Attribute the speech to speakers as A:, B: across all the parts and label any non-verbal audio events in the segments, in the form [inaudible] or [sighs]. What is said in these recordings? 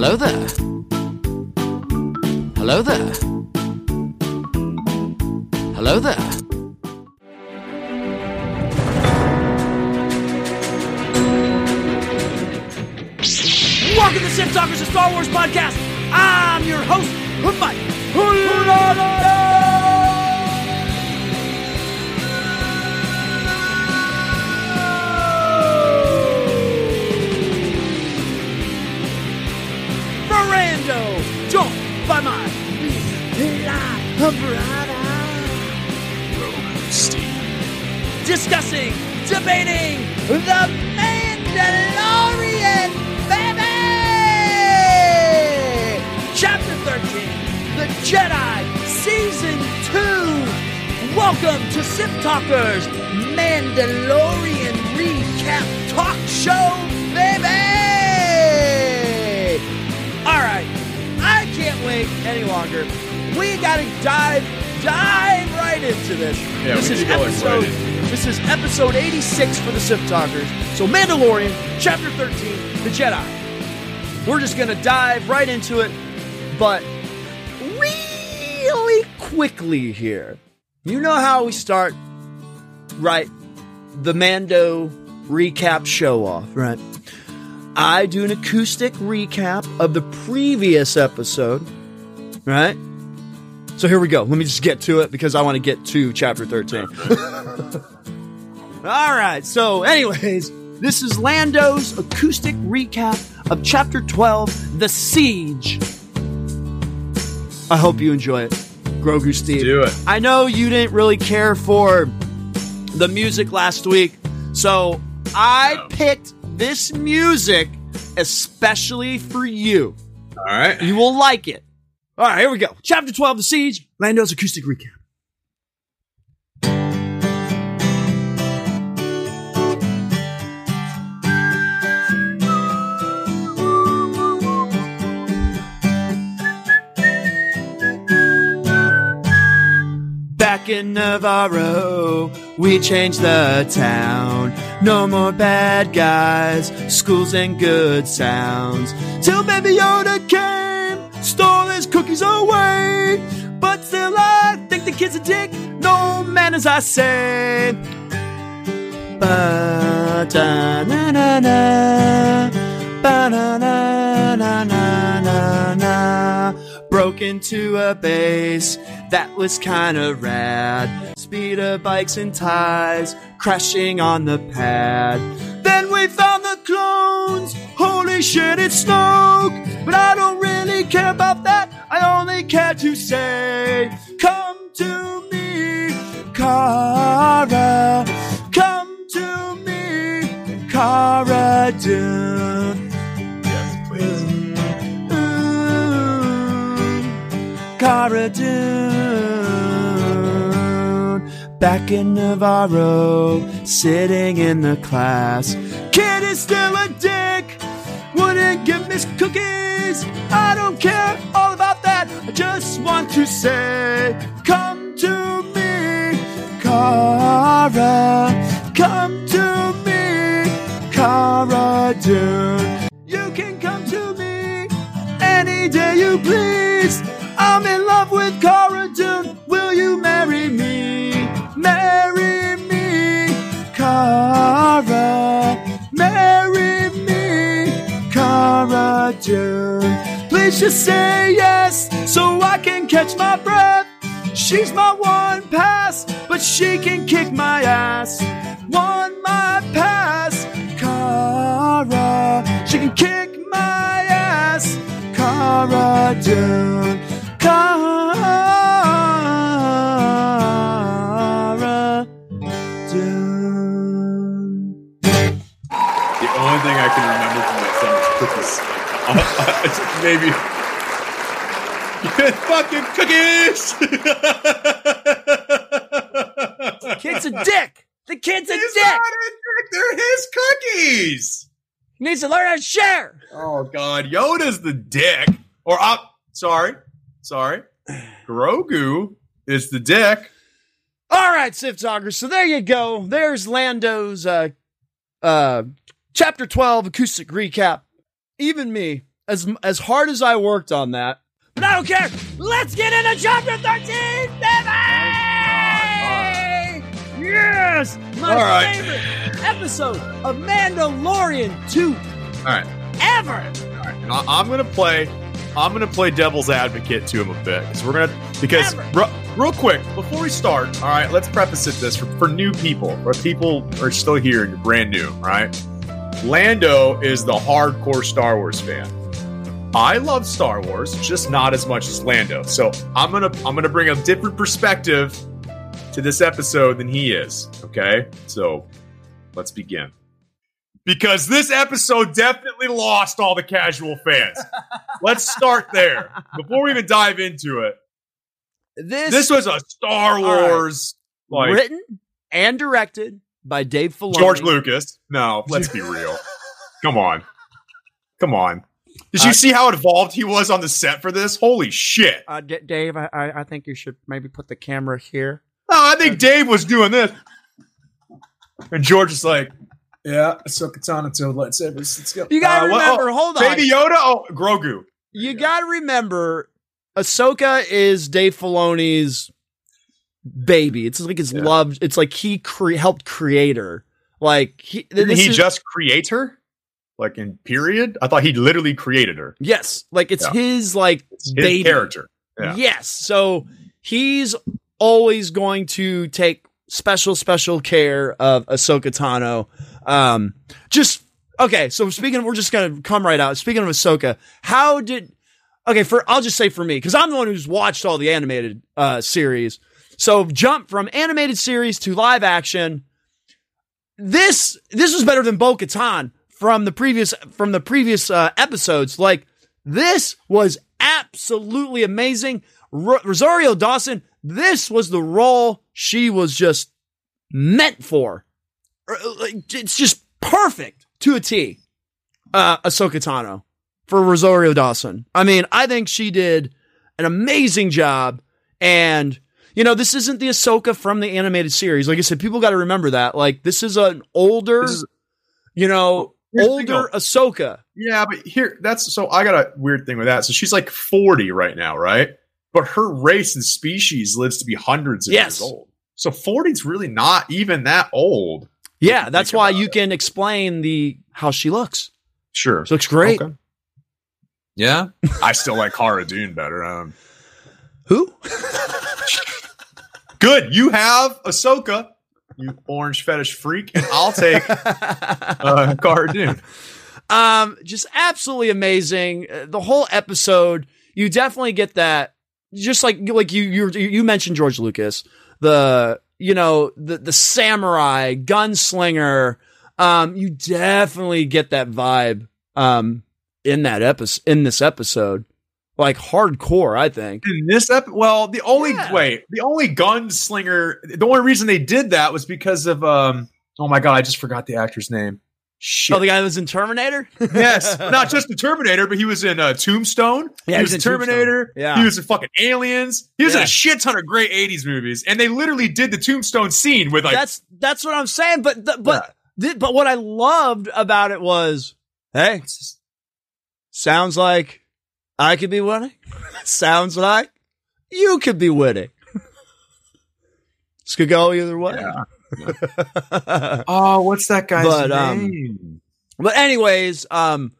A: Hello there. Hello there. Hello there.
B: Welcome to Sith Talkers, a Star Wars podcast. I'm your host, Mike. Ferrando, Discussing, debating the Mandalorian, baby! Chapter 13, The Jedi, Season 2. Welcome to Sith Talkers Mandalorian Recap Talk Show, baby! All right, I can't wait any longer. We gotta dive, dive right into this.
C: Yeah,
B: this is episode.
C: right.
B: This is episode 86 for the Sith Talkers. So Mandalorian, chapter 13, The Jedi. We're just gonna dive right into it, but really quickly here. You know how we start, right? The Mando recap show off, right? I do an acoustic recap of the previous episode, right? So here we go. Let me just get to it because I want to get to chapter 13. [laughs] All right. So, anyways, this is Lando's acoustic recap of chapter 12, The Siege. I hope you enjoy it. Grogu Steve.
C: Do it.
B: I know you didn't really care for the music last week, so I
C: No.
B: picked this music especially for you.
C: All right.
B: You will like it. All right, here we go. Chapter 12, The Siege, Lando's acoustic recap. Back in Nevarro, we changed the town. No more bad guys, schools and good sounds. Till Baby Yoda came, stole his cookies away. But still, I think the kid's a dick. No man, as I say. Ba da na na na. ba-na-na-na-na-na. Broke into a base that was kinda rad. Speeder bikes and ties crashing on the pad. Then we found the clones. Holy shit, it's Snoke. But I don't really care about that. I only care to say, come to me, Cara. Come to me, Cara Dune.
C: Yes, please.
B: Ooh, Cara Dune. Back in Nevarro, sitting in the class. Kid is still a dick. Wouldn't give Miss cookies. I don't care all about that. I just want to say, come to me, Cara. Come to me, Cara Dune. You can come to me any day you please. Just say yes so I can catch my breath. She's my one pass, but she can kick my ass. One my pass, Cara. She can kick my ass, Cara Dune. Cara Dune.
C: The only thing I can remember from that song is [laughs] uh, cookies. Uh, uh, maybe. fucking cookies.
B: the [laughs] Kid's a dick. The kid's a
C: He's
B: dick.
C: not a dick. They're his cookies.
B: He needs to learn how to share.
C: Oh God, Yoda's the dick. Or up. sorry, sorry. Grogu is the dick.
B: All right, Sith Talkers. So there you go. There's Lando's uh, uh, chapter 12 acoustic recap. Even me, as as hard as I worked on that, but I don't care. Let's get into chapter thirteen, baby! Yes, my
C: All right.
B: favorite episode of Mandalorian two
C: All right.
B: ever.
C: All right. I, I'm gonna play. I'm gonna play devil's advocate to him a bit because we're gonna because
B: Ever.
C: real quick before we start. All right, let's preface it this for, for new people or people are still here and you're brand new. right? Lando is the hardcore Star Wars fan. I love Star Wars, just not as much as Lando. So I'm gonna I'm gonna bring a different perspective to this episode than he is. Okay, so let's begin. Because this episode definitely lost all the casual fans. [laughs] Let's start there before we even dive into it.
B: This,
C: This was a Star
B: right.
C: Wars, like
B: written and directed by Dave Filoni.
C: George Lucas. No, let's be real. [laughs] Come on, come on. Did you
B: Uh,
C: see how involved he was on the set for this? Holy shit!
B: Uh, D- Dave, I, I I think you should maybe put the camera here.
C: No, I think Dave was doing this, and George is like, "Yeah, Ahsoka Tano to lightsabers. Let's go."
B: You gotta
C: Uh, what-
B: remember.
C: oh,
B: hold on.
C: Baby Yoda. Oh, Grogu.
B: You gotta remember, Ahsoka is Dave Filoni's baby. It's like his
C: Yeah.
B: love. It's like he cre- helped create her. Like he, this
C: he
B: is-
C: just create her? Like in period? I thought he literally created her.
B: yes, like it's
C: Yeah.
B: his like
C: It's his
B: baby
C: character. Yeah.
B: Yes, so he's always going to take special special care of Ahsoka Tano. Um, just okay. So speaking, of, we're just gonna come right out. Speaking of Ahsoka, how did? Okay, for I'll just say for me because I'm the one who's watched all the animated uh, series. So jump from animated series to live action. This this was better than Bo Katan from the previous from the previous uh, episodes. Like this was absolutely amazing. Ro- Rosario Dawson, this was the role she was just meant for. Uh, like, It's just perfect to a T. Uh, Ahsoka Tano for Rosario Dawson. I mean, I think she did an amazing job. And, you know, this isn't the Ahsoka from the animated series. Like I said, people got to remember that. Like, this is an older,
C: is-
B: you know,
C: Here's the thing,
B: older Ahsoka.
C: Yeah, but here that's so I got a weird thing with that. So she's like 40 right now, right? But her race and species lives to be hundreds of
B: Yes.
C: years old. So 40 is really not even that old.
B: Yeah, that's why you
C: it.
B: can explain the how she looks.
C: Sure.
B: She looks great.
C: Okay. Yeah. [laughs] I still like Cara Dune better. Um,
B: Who?
C: good. You have Ahsoka, you orange fetish freak, and I'll take [laughs] uh, Cara Dune.
B: um, just absolutely amazing. Uh, The whole episode, you definitely get that. Just like like you you you mentioned George Lucas, the you know the the samurai gunslinger. Um, you definitely get that vibe. Um, in that episode, in this episode, like hardcore. I think.
C: In this ep, well, the only
B: Yeah.
C: wait, the only gunslinger, the only reason they did that was because of um. Oh my god, I just forgot the actor's name. Shit.
B: Oh, the guy that was in Terminator.
C: yes, [laughs] not just the Terminator, but he was in uh, Tombstone.
B: Yeah,
C: he
B: he
C: was
B: was
C: in
B: in Tombstone.
C: Terminator.
B: Yeah.
C: he was in fucking Aliens. He was in a shit ton of great '80s movies, and they literally did the Tombstone scene with like
B: that's that's what I'm saying. But the, but thi- but what I loved about it was, hey, sounds like I could be winning. [laughs] sounds like you could be winning. this could go either way.
C: Yeah. [laughs] oh, what's that guy's
B: But, um,
C: name?
B: But anyways, um,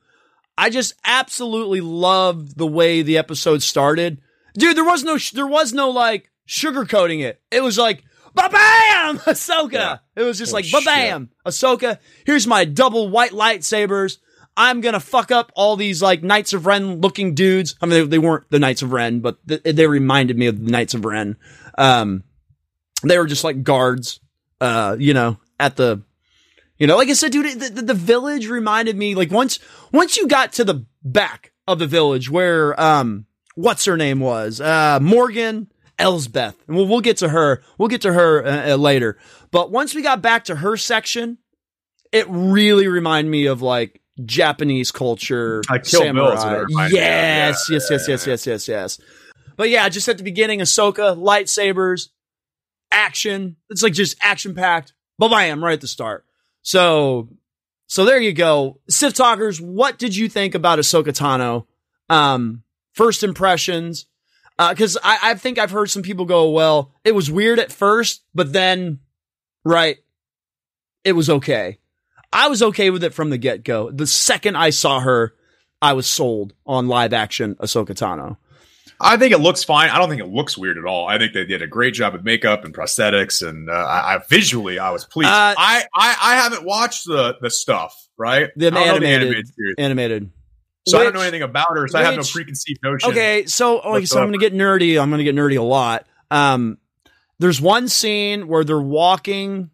B: I just absolutely loved the way the episode started. Dude, there was no, sh- there was no like sugarcoating it. It was like, ba bam, [laughs] Ahsoka.
C: Yeah.
B: It was just
C: Oh,
B: like, ba bam, Ahsoka. Here's my double white lightsabers. I'm gonna fuck up all these like Knights of Ren looking dudes. I mean, they, they weren't the Knights of Ren, but th- they reminded me of the Knights of Ren. Um, they were just like guards, uh, you know, at the you know, like I said, dude, the, the, the village reminded me like once once you got to the back of the village where um what's her name was uh Morgan Elsbeth, and we'll we'll get to her. We'll get to her uh, uh, later. But once we got back to her section, it really reminded me of like Japanese culture,
C: Kill is what it
B: samurai. Yes,
C: Yeah,
B: yes, yes, yes, yes, yes, yes. But yeah, just at the beginning, Ahsoka, lightsabers, action. It's like just action packed. But I am right at the start. So so there you go. Sith Talkers, what did you think about Ahsoka Tano? Um, first impressions. Uh, cause I, I think I've heard some people go, well, it was weird at first, but then, right, it was okay. I was okay with it from the get go. The second I saw her, I was sold on live action Ahsoka Tano.
C: I think it looks fine. I don't think it looks weird at all. I think they did a great job of makeup and prosthetics, and uh, I, I visually I was pleased.
B: Uh,
C: I, I I haven't watched the the stuff right.
B: The
C: I don't
B: animated,
C: animated series,
B: animated.
C: so I don't know anything about her. So I have no preconceived notion.
B: Okay, so okay, so I'm gonna get nerdy. I'm gonna get nerdy a lot. Um, there's one scene where they're walking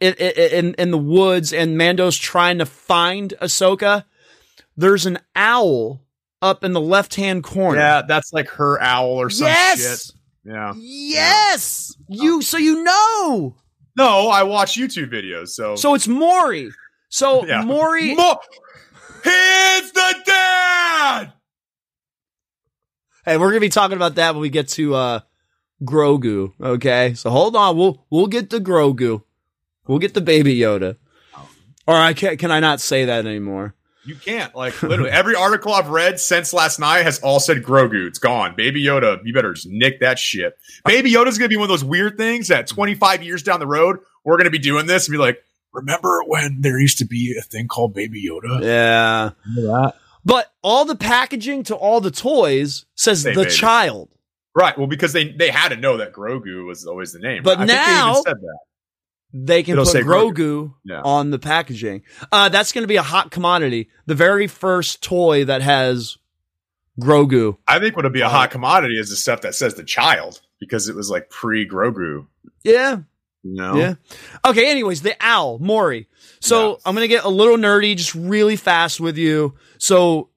B: in in in the woods, and Mando's trying to find Ahsoka. There's an owl up in the left hand corner.
C: Yeah, that's like her owl or some
B: yes,
C: shit. Yeah.
B: yes. You so you know.
C: No, I watch YouTube videos. So
B: So it's Morai. So [laughs]
C: Yeah.
B: Morai.
C: Mo- He's the dad.
B: Hey, we're gonna be talking about that when we get to uh Grogu. Okay, so hold on. We'll we'll get the Grogu. We'll get the Baby Yoda. Oh. Or I can can I not say that anymore?
C: You can't like literally every article I've read since last night has all said Grogu. It's gone. Baby Yoda, you better just nick that shit. Baby Yoda's gonna be one of those weird things that 25 years down the road we're gonna be doing this and be like, remember when there used to be a thing called Baby Yoda?
B: Yeah.
C: Remember that?
B: But all the packaging to all the toys says
C: Say
B: the
C: baby.
B: child.
C: Right. Well, because they they had to know that Grogu was always the name.
B: But
C: I think they
B: now-
C: even said that.
B: They can
C: It'll
B: put Grogu,
C: Grogu. Yeah.
B: on the packaging. Uh, that's going to be a hot commodity. The very first toy that has Grogu.
C: I think what'll be a
B: Uh,
C: hot commodity is the stuff that says the child because it was like pre Grogu.
B: Yeah,
C: You know?
B: Yeah. Okay. Anyways, the owl, Morai. So
C: Yeah.
B: I'm going to get a little nerdy just really fast with you. So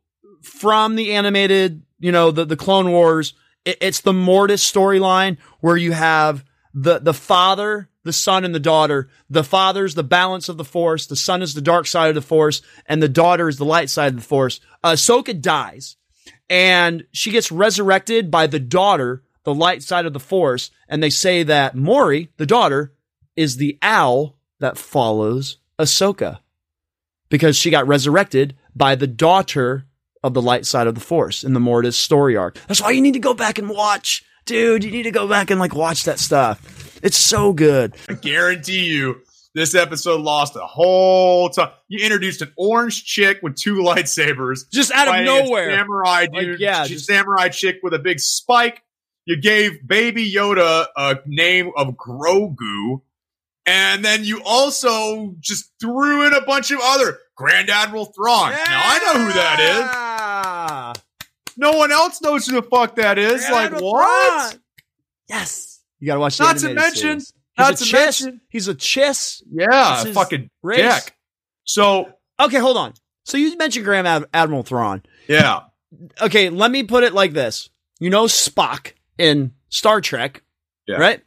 B: from the animated, you know, the, the Clone Wars, it, it's the Mortis storyline where you have the, the father, the son and the daughter. The father's the balance of the force. The son is the dark side of the force and the daughter is the light side of the force. Uh, Ahsoka dies and she gets resurrected by the daughter, the light side of the force. And they say that Morai, the daughter, is the owl that follows Ahsoka because she got resurrected by the daughter of the light side of the force in the Mortis story arc. That's why you need to go back and watch. Dude, you need to go back and like watch that stuff. It's so good.
C: I guarantee you this episode lost a whole time. You introduced an orange chick with two lightsabers.
B: Just out of nowhere.
C: Samurai
B: Like,
C: dude.
B: yeah, just-
C: samurai chick with a big spike. You gave Baby Yoda a name of Grogu. And then you also just threw in a bunch of other Grand Admiral Thrawn. Now I know who that is. No one else knows who the fuck that is. like what?
B: Yes. You gotta watch the
C: Not to mention-
B: series.
C: Not
B: a
C: to
B: chiss.
C: mention-
B: He's a Chiss.
C: Yeah, fucking
B: race.
C: dick. So
B: Okay, hold on. So you mentioned Grand Ad- Admiral Thrawn.
C: yeah,
B: okay, let me put it like this. You know Spock in Star Trek,
C: Yeah.
B: right?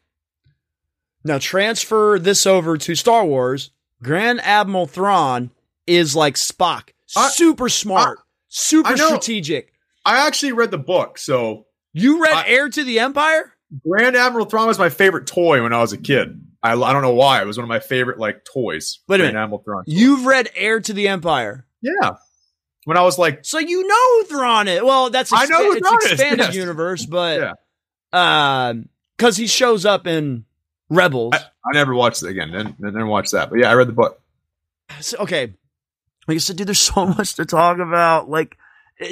B: Now transfer this over to Star Wars. Grand Admiral Thrawn is like Spock.
C: I-
B: super smart, super
C: I
B: strategic.
C: I actually read the book. So
B: You read
C: I-
B: Heir to the Empire?
C: Grand Admiral Thrawn was my favorite toy when I was a kid. I, I don't know why. It was one of my favorite like toys.
B: Wait a
C: Grand
B: minute.
C: Admiral Thrawn.
B: You've read Heir to the Empire.
C: yeah. When I was like,
B: So you know who Thrawn is. Well, that's
C: I know who
B: it's
C: Thrawn is,
B: expanded
C: yes.
B: universe, but
C: Yeah.
B: um, because he shows up in Rebels.
C: I, I never watched it again. Didn't, didn't watch that. But yeah, I read the book.
B: So- okay. Like I said, dude, there's so [laughs] much to talk about. Like,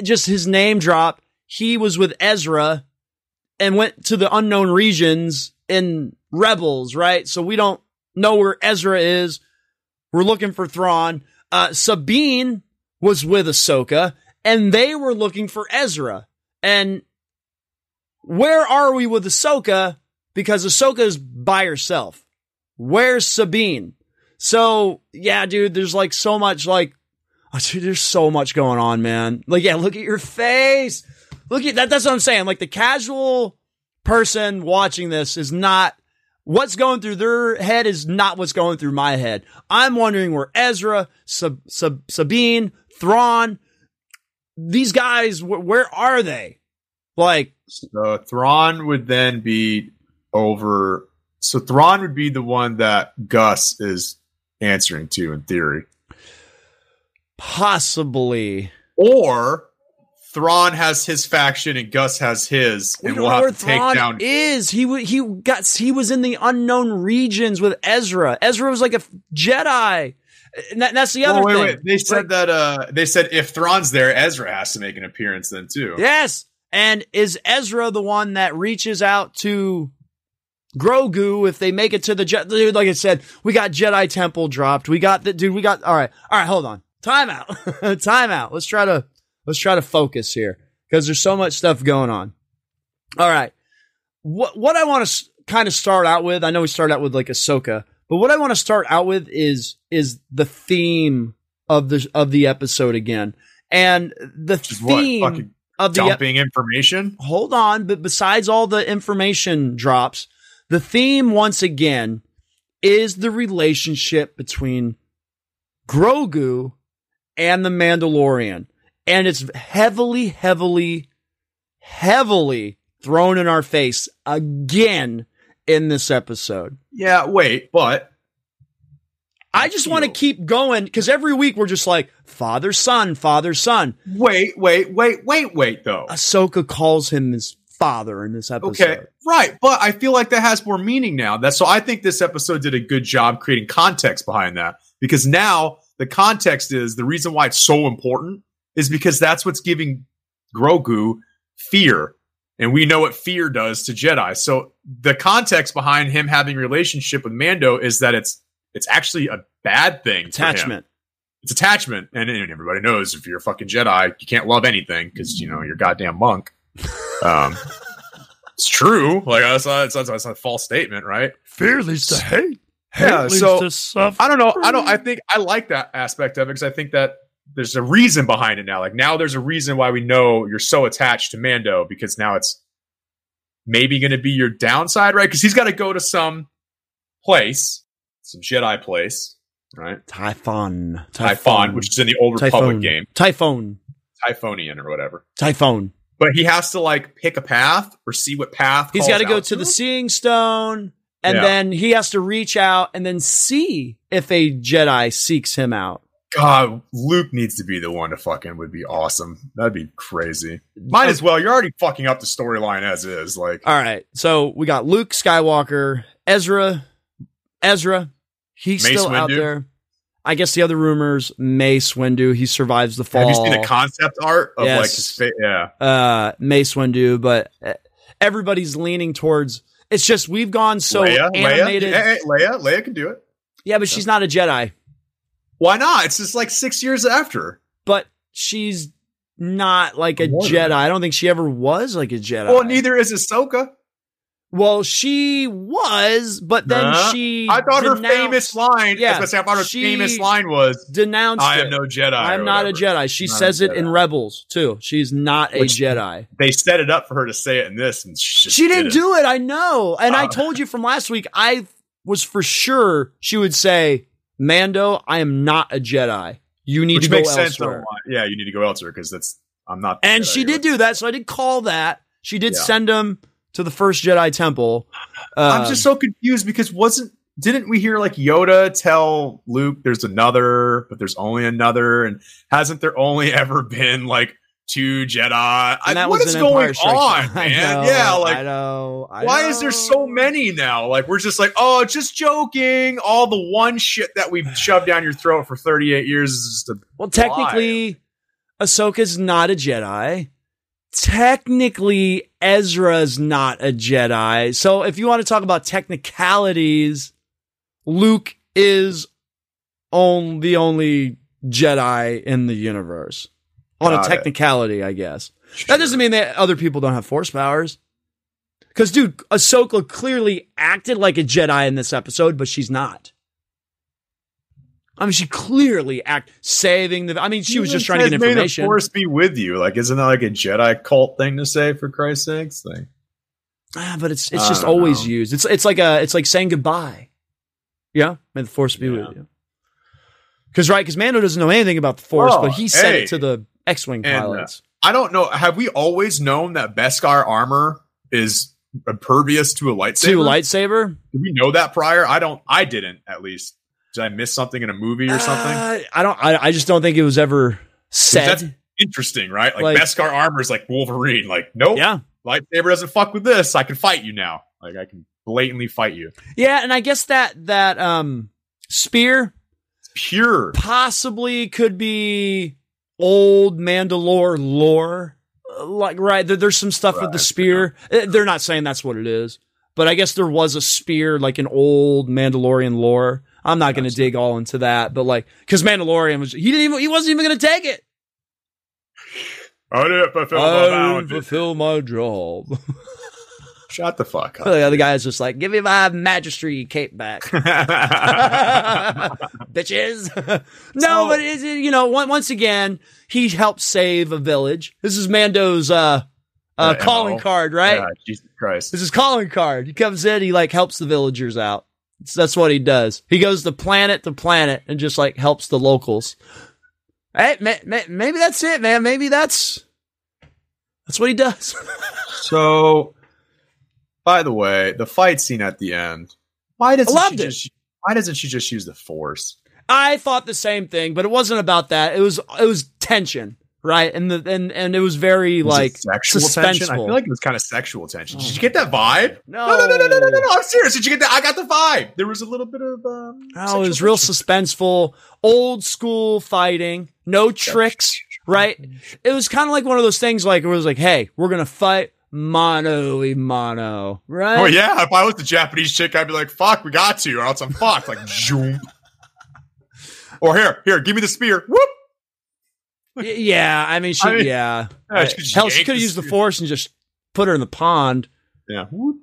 B: just his name drop. He was with Ezra and went to the unknown regions in Rebels, right? So we don't know where Ezra is. We're looking for Thrawn. Uh, Sabine was with Ahsoka and they were looking for Ezra. And where are we with Ahsoka? Because Ahsoka is by herself. Where's Sabine? So yeah, dude, there's like so much like, oh, [laughs] dude, there's so much going on, man. Like, yeah, look at your face. Look at that. That's what I'm saying. Like the casual person watching this is not what's going through their head is not what's going through my head. I'm wondering where Ezra, Sab- Sab- Sabine, Thrawn, these guys, wh- where are they? Like,
C: So Thrawn would then be over. So Thrawn would be the one that Gus is answering to in theory.
B: Possibly.
C: Or Thrawn has his faction and Gus has his,
B: We
C: and we'll have to take
B: Thrawn
C: down.
B: is. He he got he was in the unknown regions with Ezra. Ezra was like a Jedi. And that- that's the other
C: Oh, wait,
B: thing.
C: wait. They said
B: Like-
C: that. Uh, they said if Thrawn's there, Ezra has to make an appearance then too.
B: Yes. And is Ezra the one that reaches out to Grogu if they make it to the Je- dude? Like I said, we got Jedi Temple dropped. We got the dude. We got all right. All right. Hold on. Time out. [laughs] Time out. Let's try to let's try to focus here because there's so much stuff going on. All right. What what I want to s- kind of start out with. I know we started out with like Ahsoka, but what I want to start out with is is the theme of the of the episode again. And the
C: what?
B: theme
C: Fucking
B: of the ep-
C: information.
B: hold on, but besides all the information drops, the theme once again is the relationship between Grogu and the Mandalorian. And it's heavily, heavily, heavily thrown in our face again in this episode.
C: Yeah. Wait, but
B: I just want to keep going because every week we're just like father, son, father, son.
C: wait, wait, wait, wait, wait. Though.
B: Ahsoka calls him his father in this episode.
C: Okay, right, but I feel like that has more meaning now. That's so I think this episode did a good job creating context behind that because now the context is the reason why it's so important is because that's what's giving Grogu fear. And we know what fear does to Jedi. So the context behind him having a relationship with Mando is that it's it's actually a bad thing.
B: Attachment.
C: It's attachment. And, and everybody knows if you're a fucking Jedi, you can't love anything because you know you're a goddamn monk. Um, [laughs] it's true. Like that's not, that's, that's a false statement, right?
B: Fear leads to hate.
C: Yeah, so-
B: to suffer.
C: I don't know. I don't. I think I like that aspect of it because I think that there's a reason behind it now. Like now, there's a reason why we know you're so attached to Mando because now it's maybe going to be your downside, right? Because he's got to go to some place, some Jedi place, right?
B: Tython.
C: Tython, which is in the Old Republic game,
B: Tython.
C: Tythonian or whatever.
B: Tython.
C: But he has to like pick a path or see what path.
B: He's got to go to the. Seeing Stone, and
C: Yeah.
B: then he has to reach out and then see if a Jedi seeks him out.
C: God, Luke needs to be the one to fucking would be awesome. That'd be crazy. Might as well. You're already fucking up the storyline as is. Like,
B: All right. So we got Luke Skywalker, Ezra, Ezra. He's
C: Mace
B: still out there. I guess the other rumors, Mace Windu, he survives the fall.
C: have you seen the concept art of like his face? Yeah,
B: uh, Mace Windu, but uh, everybody's leaning towards. It's just we've gone so
C: Leia,
B: animated.
C: Leia, Leia, Leia can do it.
B: Yeah, but she's not a Jedi.
C: Why not? It's just like six years after.
B: But she's not like a Jedi.
C: that.
B: I don't think she ever was like a Jedi.
C: Well, neither is Ahsoka.
B: Well, she was, but then
C: Nah,
B: she.
C: I thought her famous line.
B: Yeah,
C: Yeah, I thought her
B: she
C: famous line was,
B: denounced.
C: "I
B: it.
C: am no Jedi."
B: I'm not a. Jedi. She
C: Not a
B: says it in Rebels too. She's not a Jedi.
C: They set it up for her to say it in this, and she, just
B: She didn't
C: it.
B: do it. I know. And I
C: Uh.
B: told you from last week, I was for sure she would say, Mando, I am not a Jedi. You need
C: Which
B: to go elsewhere.
C: Yeah, you need to go elsewhere because that's I'm not.
B: And
C: Jedi
B: she did do that. So I did call that. She did
C: Yeah.
B: send him to the first Jedi temple.
C: I'm
B: Um,
C: just so confused because wasn't didn't we hear like Yoda tell Luke there's another, but there's only another, and hasn't there only [laughs] ever been like two Jedi? I, what is going on. [laughs] Man?
B: know,
C: yeah, like
B: I know. I
C: why is there so many now? Like we're just like, oh, just joking. All the one shit that we've [sighs] shoved down your throat for 38 years is just a
B: Well, technically, Ahsoka's not a Jedi. Technically, Ezra's not a Jedi. So if you want to talk about technicalities, Luke is on the only Jedi in the universe. On
C: Got
B: a
C: it.
B: technicality, I guess. That doesn't mean that other people don't have force powers. Because, dude, Ahsoka clearly acted like a Jedi in this episode, but she's not. I mean, she clearly act saving the. I mean, she was just trying to get
C: Says, May the
B: information.
C: Force be with you. Like, isn't that like a Jedi cult thing to say? For Christ's sakes, like,
B: Ah, but it's it's
C: I
B: just always
C: know.
B: used. It's it's like a it's like saying goodbye. Yeah, may the force be
C: Yeah.
B: with you. Because right, because Mando doesn't know anything about the force,
C: Oh,
B: but he said
C: hey.
B: it to the X-wing
C: And, uh,
B: pilots.
C: I don't know. Have we always known that Beskar armor is impervious to a lightsaber?
B: to a lightsaber.
C: Did we know that prior? I don't. I didn't, at least. Did I miss something in a movie or something?
B: Uh, I don't. I, I just don't think it was ever said.
C: That's- Interesting, right? Like,
B: like-
C: Beskar armor is like Wolverine. Like, nope,
B: yeah,
C: lightsaber doesn't fuck with this. I can fight you now. Like, I can blatantly fight you.
B: yeah, and I guess that that um spear
C: Pure.
B: possibly could be old Mandalore lore. Uh, Like, right? There, there's some stuff with the spear. Uh, They're not saying that's what it is, but I guess there was a spear, like an old Mandalorian lore. I'm not going to dig all into that, but like, because Mandalorian was he didn't even he wasn't even going to take it.
C: I didn't fulfill my
B: I
C: bounty.
B: fulfill my job. [laughs]
C: Shut the fuck up.
B: the other guy's just like, give me my magistry cape back. [laughs] [laughs] bitches. [laughs] no, but it's, it, you know, on- once again, he helped save a village. This is Mando's uh, uh, calling
C: MO.
B: card, right?
C: Yeah, Jesus Christ.
B: This is calling card. He comes in, he like helps the villagers out. So that's what he does. He goes to planet to planet and just like helps the locals. Hey, ma- ma- maybe that's it, man. Maybe that's that's what he does.
C: So, by the way, the fight scene at the end. Why doesn't she just? Why doesn't she just use the force?
B: I thought the same thing, but it wasn't about that. It was it was tension, right? And the and and it was very
C: Was
B: like
C: sexual tension. I feel like it was kind of sexual tension. Did you get that vibe?
B: no,
C: No, no, no, no, no, no, no, no. I'm serious. Did you get that? I got the vibe. There was a little bit of. Um,
B: Oh, it was real suspenseful, old school fighting, no tricks, right? It was kind of like one of those things like it was like, hey, we're gonna fight mano a mano, right?
C: Oh yeah, if I was the Japanese chick, I'd be like, "Fuck, we got to, or else I'm fucked." Like, zoom. Or here, here, give me the spear. Whoop.
B: Yeah. I mean, she,
C: I mean,
B: yeah.
C: yeah, she
B: Hell, she could have
C: the
B: used the force and just put her in the pond.
C: Yeah. Whoop.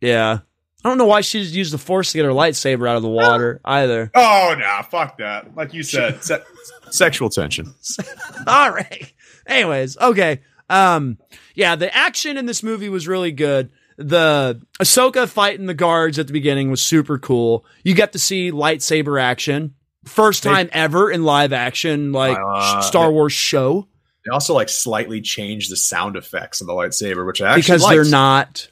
B: Yeah. I don't know why she just used the force to get her lightsaber out of the ah. water either.
C: Oh no, fuck that. Like you said, se- sexual tension. [laughs]
B: All right. Anyways, okay. Um, yeah, the action in this movie was really good. The Ahsoka fighting the guards at the beginning was super cool. You get to see lightsaber action. First
C: They-
B: time ever in live action, like
C: Uh,
B: Star Wars show,
C: They also like slightly changed the sound effects on the lightsaber, which I actually
B: because
C: liked.
B: they're not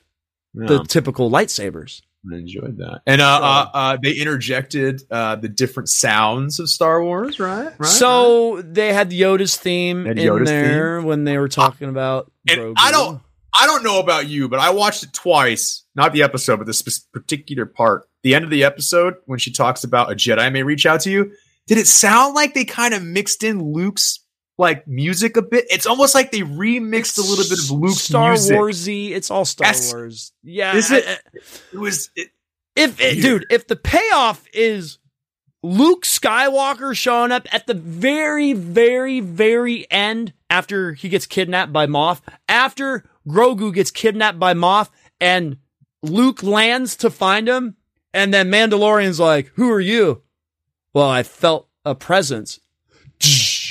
C: Yeah,
B: the typical lightsabers.
C: I enjoyed that. And uh, uh, uh, they interjected uh, the different sounds of Star Wars, right? right right.
B: so they had Yoda's theme
C: They had
B: in
C: Yoda's
B: there when they were talking about.
C: And
B: Grogu.
C: I don't- I don't know about you, but I watched it twice. Not the episode, but this particular part. The end of the episode when she talks about a Jedi may reach out to you. Did it sound like they kind of mixed in Luke's like music a bit? It's almost like they remixed a little bit of Luke's
B: Star
C: music.
B: Warsy. It's all Star
C: Yes.
B: Wars. Yeah.
C: Is it- It was. It,
B: If it, dude, if the payoff is Luke Skywalker showing up at the very, very, very end after he gets kidnapped by Moff, after Grogu gets kidnapped by Moff, and Luke lands to find him, and then Mandalorian's like, "Who are you?" Well, I felt a presence. [laughs]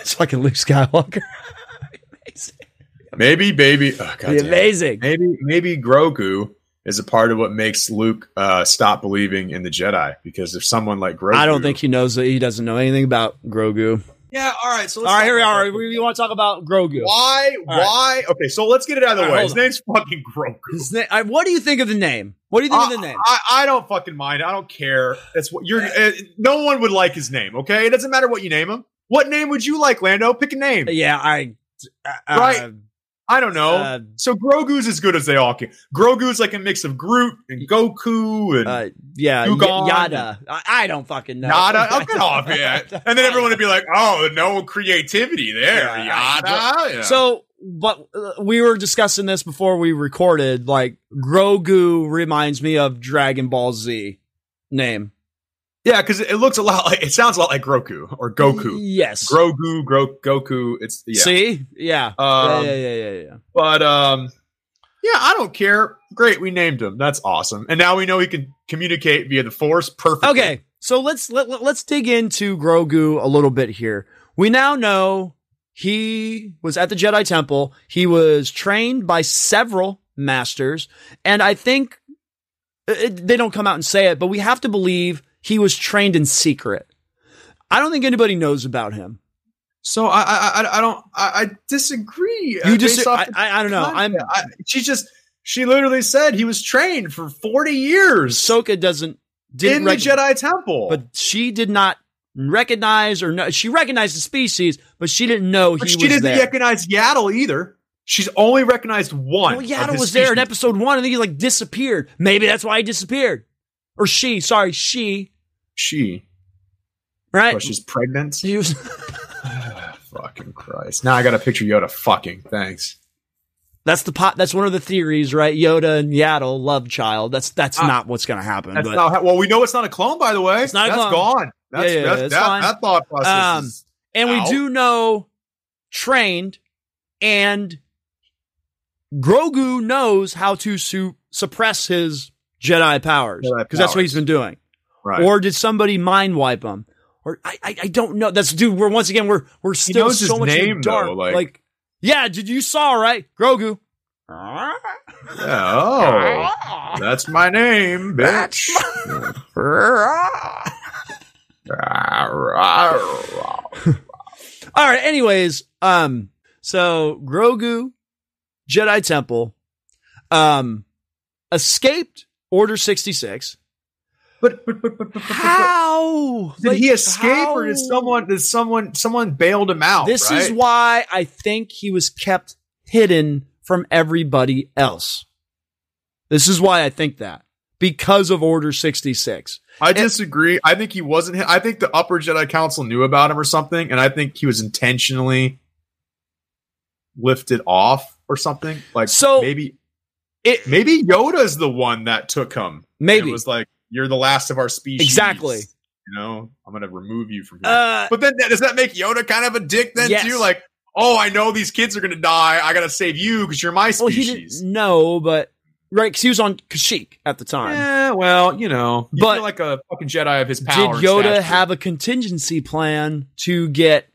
B: it's fucking Luke Skywalker. [laughs]
C: maybe, baby. Oh, God
B: amazing.
C: Maybe, maybe Grogu is a part of what makes Luke uh, stop believing in the Jedi because if someone like Grogu,
B: I don't think he knows that he doesn't know anything about Grogu.
C: Yeah. All right. So
B: All right, here we are. We, we want to talk about Grogu.
C: Why?
B: All right.
C: Why? Okay, so let's get it out of the
B: All right,
C: way.
B: hold
C: His
B: on.
C: name's fucking Grogu.
B: His na- I- what do you think of the name? What do you think of the name?
C: I, I don't fucking mind. I don't care. That's what you're. Uh, no one would like his name. Okay, it doesn't matter what you name him. What name would you like, Lando? Pick a name.
B: yeah, I. Uh,
C: Right. I don't know.
B: Uh,
C: so Grogu's as good as they all can. Grogu's like a mix of Groot and Goku and
B: uh, yeah, Yada. I, I don't fucking know.
C: Yada. [laughs] Oh, get off it. And then everyone would be like, "Oh, no creativity there,
B: Yeah,
C: Yada." Yeah.
B: So, but uh, we were discussing this before we recorded. Like Grogu reminds me of Dragon Ball Z name.
C: Yeah, because it looks a lot like it sounds a lot like Grogu or Goku.
B: Yes.
C: Grogu, Gro- Goku. It's yeah.
B: See? Yeah.
C: Um,
B: yeah, yeah, yeah, yeah, yeah.
C: But um, yeah, I don't care. Great, we named him. That's awesome. And now we know he can communicate via the Force. Perfect.
B: Okay, so let's let, let, let's dig into Grogu a little bit here. We now know he was at the Jedi Temple. He was trained by several masters, and I think it, they don't come out and say it, but we have to believe he was trained in secret. I don't think anybody knows about him.
C: So I I I, I don't I, I disagree.
B: You
C: uh,
B: just I, I, don't know. I'm
C: she just she literally said he was trained for forty years.
B: Soka doesn't didn't
C: in the Jedi Temple.
B: but she did not recognize or know. She recognized the species, but she didn't know
C: But
B: he
C: she didn't
B: there.
C: recognize Yaddle either. She's only recognized one.
B: well, Yaddle was there in episode one, and then he like disappeared. Maybe that's why he disappeared, or she. Sorry, she.
C: She.
B: Right?
C: But she's pregnant.
B: He was. [sighs]
C: fucking Christ. Now I got to picture Yoda fucking. Thanks.
B: That's the pot. That's one of the theories, right? Yoda and Yaddle love child. That's that's
C: Ah,
B: not what's going to happen.
C: That's
B: but
C: not well, we know it's not a clone, by the way.
B: It's not
C: That's gone. That's,
B: Yeah, yeah,
C: that's, that,
B: fine.
C: that thought process
B: Um, and we do know trained and Grogu knows how to su- suppress his Jedi powers because that's what he's been doing.
C: Right.
B: Or did somebody mind wipe him? Or I, I, I don't know. That's dude. We're once again we're we're still so much in the dark.
C: though, like-
B: yeah, did you saw right, Grogu?
C: Yeah, oh, that's my name, [laughs] bitch. [laughs]
B: All right. Anyways, um, so Grogu, Jedi Temple, um, escaped Order sixty six.
C: but, but, but, but, but,
B: How
C: did
B: Like,
C: he escape or did someone did someone someone bailed him out?
B: This
C: right?
B: is why I think he was kept hidden from everybody else. This is why I think that because of Order sixty six.
C: I disagree. I think he wasn't. I think the Upper Jedi Council knew about him or something, and I think he was intentionally lifted off or something. Like
B: So-
C: maybe
B: It
C: maybe Yoda's the one that took him.
B: maybe
C: it was like you're the last of our species.
B: Exactly.
C: You know, I'm gonna remove you from here.
B: uh,
C: but then does that make Yoda kind of a dick then
B: Yes.
C: too? Like, oh, I know these kids are gonna die. I gotta save you because you're my
B: well he
C: species.
B: didn't know, but right because he was on Kashyyyk at the time.
C: Yeah, well, you know, you
B: But-
C: feel like a fucking Jedi of his
B: Did
C: power. and
B: Yoda have a contingency plan to get?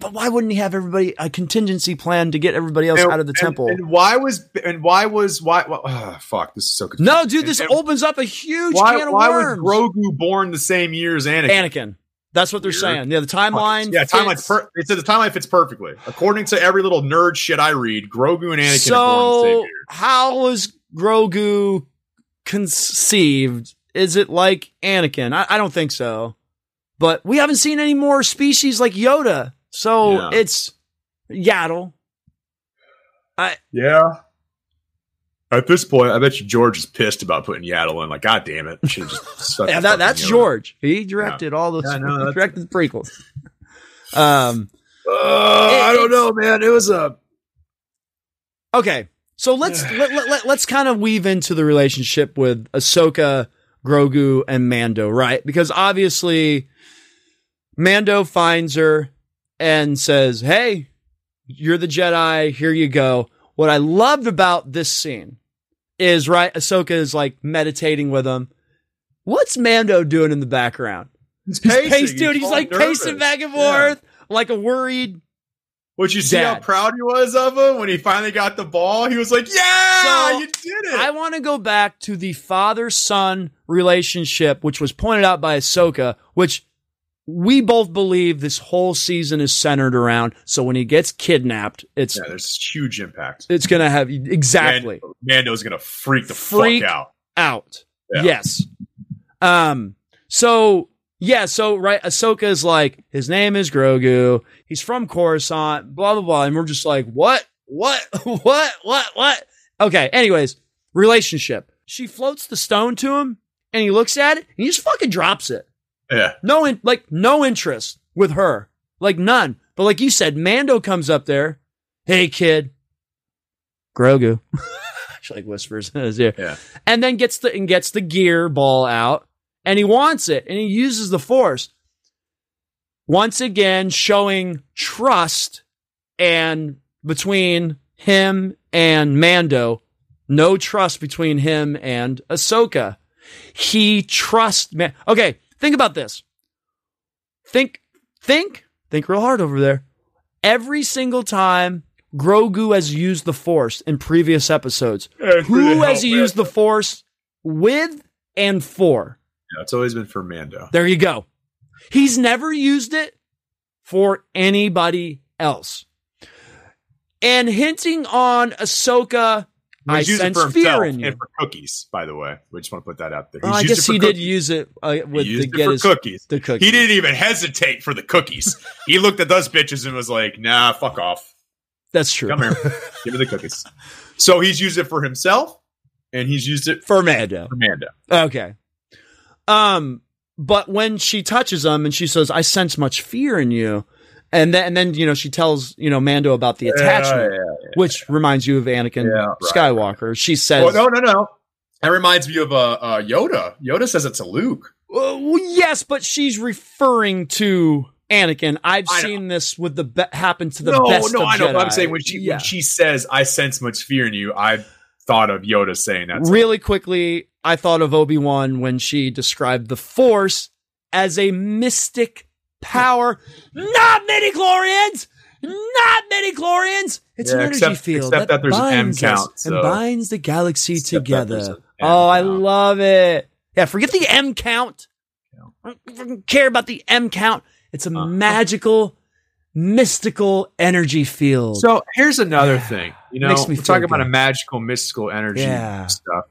B: But why wouldn't he have everybody a contingency plan to get everybody else
C: And-
B: out of the
C: and-
B: temple?
C: And why was and why was why? Well, ugh, fuck, this is so confusing.
B: no, dude, this
C: And-
B: opens up a huge
C: why,
B: can of
C: why
B: worms.
C: was Grogu born the same year as Anakin?
B: Anakin. That's what they're
C: Weird.
B: saying. Yeah, the timeline.
C: Yeah, timeline. Per- it said the timeline fits perfectly. According to every little nerd shit I read, Grogu and Anakin are born the same
B: So,
C: year.
B: how was Grogu conceived? Is it like Anakin? I, I don't think so. But we haven't seen any more species like Yoda. So
C: Yeah.
B: it's Yaddle.
C: Yeah. At this point, I bet you George is pissed about putting Yaddle in. Like, God damn it! Should just [laughs] stuck
B: Yeah, that, that's
C: Yoda.
B: George. He directed all those.
C: Yeah, no, [laughs]
B: he directed the prequels. [laughs] Um.
C: Uh, I don't know, man. It was a
B: Okay, so let's [sighs] let, let, let, let's kind of weave into the relationship with Ahsoka, Grogu, and Mando, right? Because obviously, Mando finds her and says, "Hey, you're the Jedi. Here you go." What I loved about this scene is right. Ahsoka is like meditating with him. What's Mando doing in the background?
C: he's
B: He's
C: pacing.
B: dude. He's,
C: all
B: like
C: nervous.
B: pacing back and
C: Yeah.
B: forth like a worried.
C: Would you see how proud he was of him when he finally got the ball? He was like, "Yeah,
B: So,
C: you did it."
B: I want to go back to the father son relationship, which was pointed out by Ahsoka, which we both believe this whole season is centered around. So when he gets kidnapped, it's
C: yeah, there's huge impact.
B: it's gonna have exactly
C: Man- Mando's gonna freak the
B: Freak.
C: fuck out.
B: out.
C: Yeah.
B: Yes. Um. So yeah. So right. Ahsoka is like his name is Grogu. He's from Coruscant. Blah blah blah. And we're just like, what? What? [laughs] what? What? What? Okay. Anyways, relationship. She floats the stone to him, and he looks at it, and he just fucking drops it.
C: Yeah,
B: No, in, like no interest with her, like none. But like you said, Mando comes up there. Hey, kid. Grogu. [laughs] she like whispers in his ear
C: yeah.
B: and then gets the and gets the gear ball out and he wants it and he uses the force once again showing trust and between him and Mando no trust between him and Ahsoka he trusts man okay think about this think think think real hard over there every single time Grogu has used the force in previous episodes who has he used the force with and for?
C: Yeah, it's always been for Mando.
B: There you go. He's never used it for anybody else. And hinting on Ahsoka I
C: He's used it
B: sense
C: for
B: fear
C: himself
B: in you.
C: and for cookies. By the way, we just want to put that out there.
B: Oh, I guess he did use it uh, with
C: He
B: the
C: it for
B: his
C: cookies.
B: the cookies.
C: He didn't even hesitate for the cookies. he looked at those bitches and was like, "Nah, fuck off.
B: That's true.
C: Come here, [laughs] give me the cookies." So he's used it for himself, and he's used it
B: For Amanda.
C: for Mando.
B: Okay. Um, but when she touches him and she says, "I sense much fear in you," and then and then you know she tells you know Mando about the attachment,
C: Yeah, yeah,
B: which reminds you of Anakin
C: Yeah, right,
B: Skywalker. She says,
C: Oh no, no, no. That reminds me of uh, uh, Yoda. Yoda says it to Luke.
B: Uh, well, yes, but she's referring to Anakin. I've
C: I know.
B: seen this with the be- happen to the
C: no,
B: best.
C: no,
B: of
C: I know. But I'm saying when she
B: Yeah.
C: when she says, "I sense much fear in you," I thought of Yoda saying that.
B: really quickly, I thought of Obi Wan when she described the Force as a mystic power, not midi chlorians, not midi chlorians. It's an energy
C: except-
B: field
C: except that there's an
B: binds
C: count,
B: us and binds the galaxy
C: Except
B: together. Oh, I
C: count.
B: love it. Yeah, forget the M count. I don't care about the M count. It's a
C: Uh-huh.
B: magical, mystical energy field.
C: So here's another
B: Yeah.
C: thing. You know, we're talking
B: feel
C: about a magical, mystical energy
B: Yeah.
C: stuff.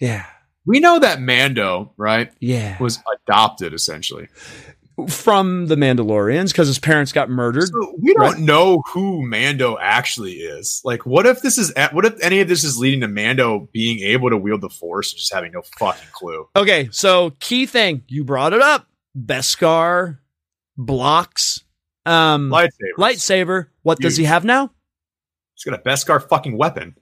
B: yeah,
C: We know that Mando, right,
B: yeah.
C: was adopted essentially.
B: From the Mandalorians because his parents got murdered.
C: So we don't
B: Right.
C: know who Mando actually is. Like, what if this is? What if any of this is leading to Mando being able to wield the Force and just having no fucking clue?
B: Okay, so key thing, you brought it up. Beskar blocks um
C: Lightsabers.
B: lightsaber. What does he have now?
C: He's got a Beskar fucking weapon.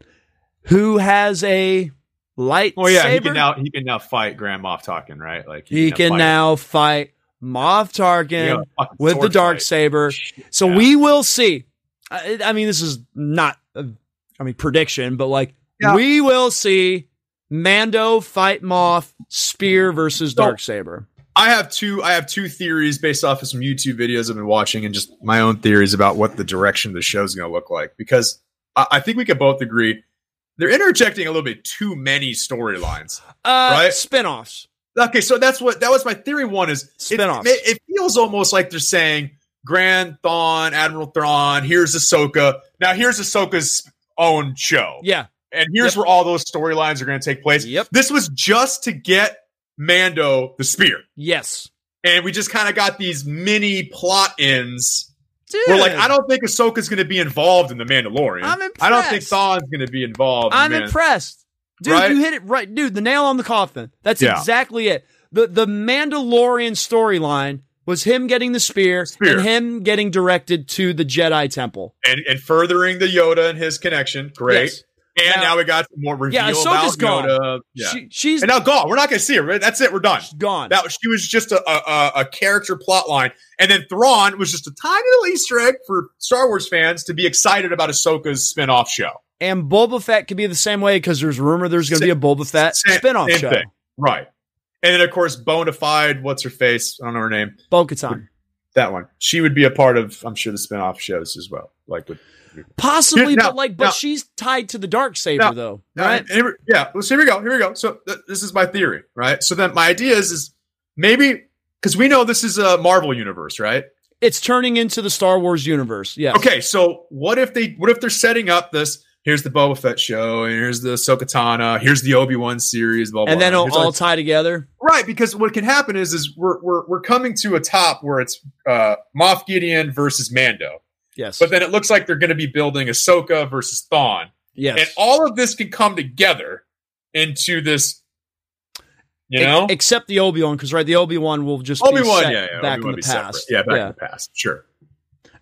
B: Who has a lightsaber?
C: Oh yeah, he can now he can now fight Grand Moff Tarkin, right? Like
B: He can
C: fight-
B: now fight Moff Tarkin
C: fucking
B: with the dark
C: fight.
B: saber. So
C: Yeah.
B: we will see. I, I mean, this is not, a, I mean, prediction, but like
C: Yeah.
B: we will see Mando fight Moff spear versus dark saber.
C: I have two. I have two theories based off of some YouTube videos I've been watching, and just my own theories about what the direction of the show is going to look like. Because I, I think we can both agree they're interjecting a little bit too many storylines.
B: Uh,
C: Right?
B: spinoffs.
C: Okay, so that's what that was my theory. One is it, it, it feels almost like they're saying Grand Thrawn, Admiral Thrawn. Here's Ahsoka. Now here's Ahsoka's own show,
B: Yeah.
C: and here's
B: Yep.
C: where all those storylines are going to take place.
B: Yep.
C: This was just to get Mando the spear.
B: Yes.
C: and we just kind of got these mini plot ends.
B: Dude.
C: We're like I don't think Ahsoka's going to be involved in the Mandalorian.
B: I'm impressed.
C: I don't think. Thrawn's going to be involved.
B: I'm
C: in
B: impressed. Dude,
C: Right?
B: you hit it right. Dude, the nail on the coffin. That's
C: Yeah.
B: exactly it. The the Mandalorian storyline was him getting the spear,
C: Spear.
B: and him getting directed to the Jedi Temple.
C: and, and furthering the Yoda and his connection. Great.
B: Yes.
C: And
B: Now-
C: now, we got more reveal
B: Yeah, Ahsoka's
C: about
B: gone.
C: Yoda. Yeah.
B: She, she's
C: and now gone. We're not going to see her. That's it. We're done.
B: gone.
C: That was, she was just a, a, a- a character plot line, and then Thrawn was just a tiny little Easter egg for Star Wars fans to be excited about Ahsoka's spin-off show.
B: And Boba Fett could be the same way because there's rumor there's going to be a Boba Fett
C: Same-
B: spinoff
C: same
B: show.
C: thing. Right. And then of course Bonafide, what's her face? I don't know her name.
B: Bo-Katan.
C: That one. She would be a part of, I'm sure, the spin-off shows as well. Like with
B: Possibly, but like, but she's tied to the dark saber though, right?
C: here- yeah. Well, so here we go. Here we go. So th- this is my theory, right? So then my idea is, is maybe because we know this is a Marvel universe, right?
B: It's turning into the Star Wars universe. Yeah.
C: Okay, so what if they what if they're setting up this? Here's the Boba Fett show, and here's the Sokatana, here's the Obi Wan series, blah blah.
B: And then
C: blah.
B: it'll
C: Here's
B: all tie together.
C: right because what can happen is is we're we're we're coming to a top where it's uh, Moff Gideon versus Mando,
B: Yes.
C: but then it looks like they're going to be building Ahsoka versus Thrawn,
B: yes.
C: and all of this can come together into this. You know,
B: except the Obi Wan, because right, the Obi Wan will just
C: Obi
B: be
C: yeah, yeah,
B: back
C: Obi-Wan
B: in the
C: be separate.
B: past.
C: yeah, back in the past, sure.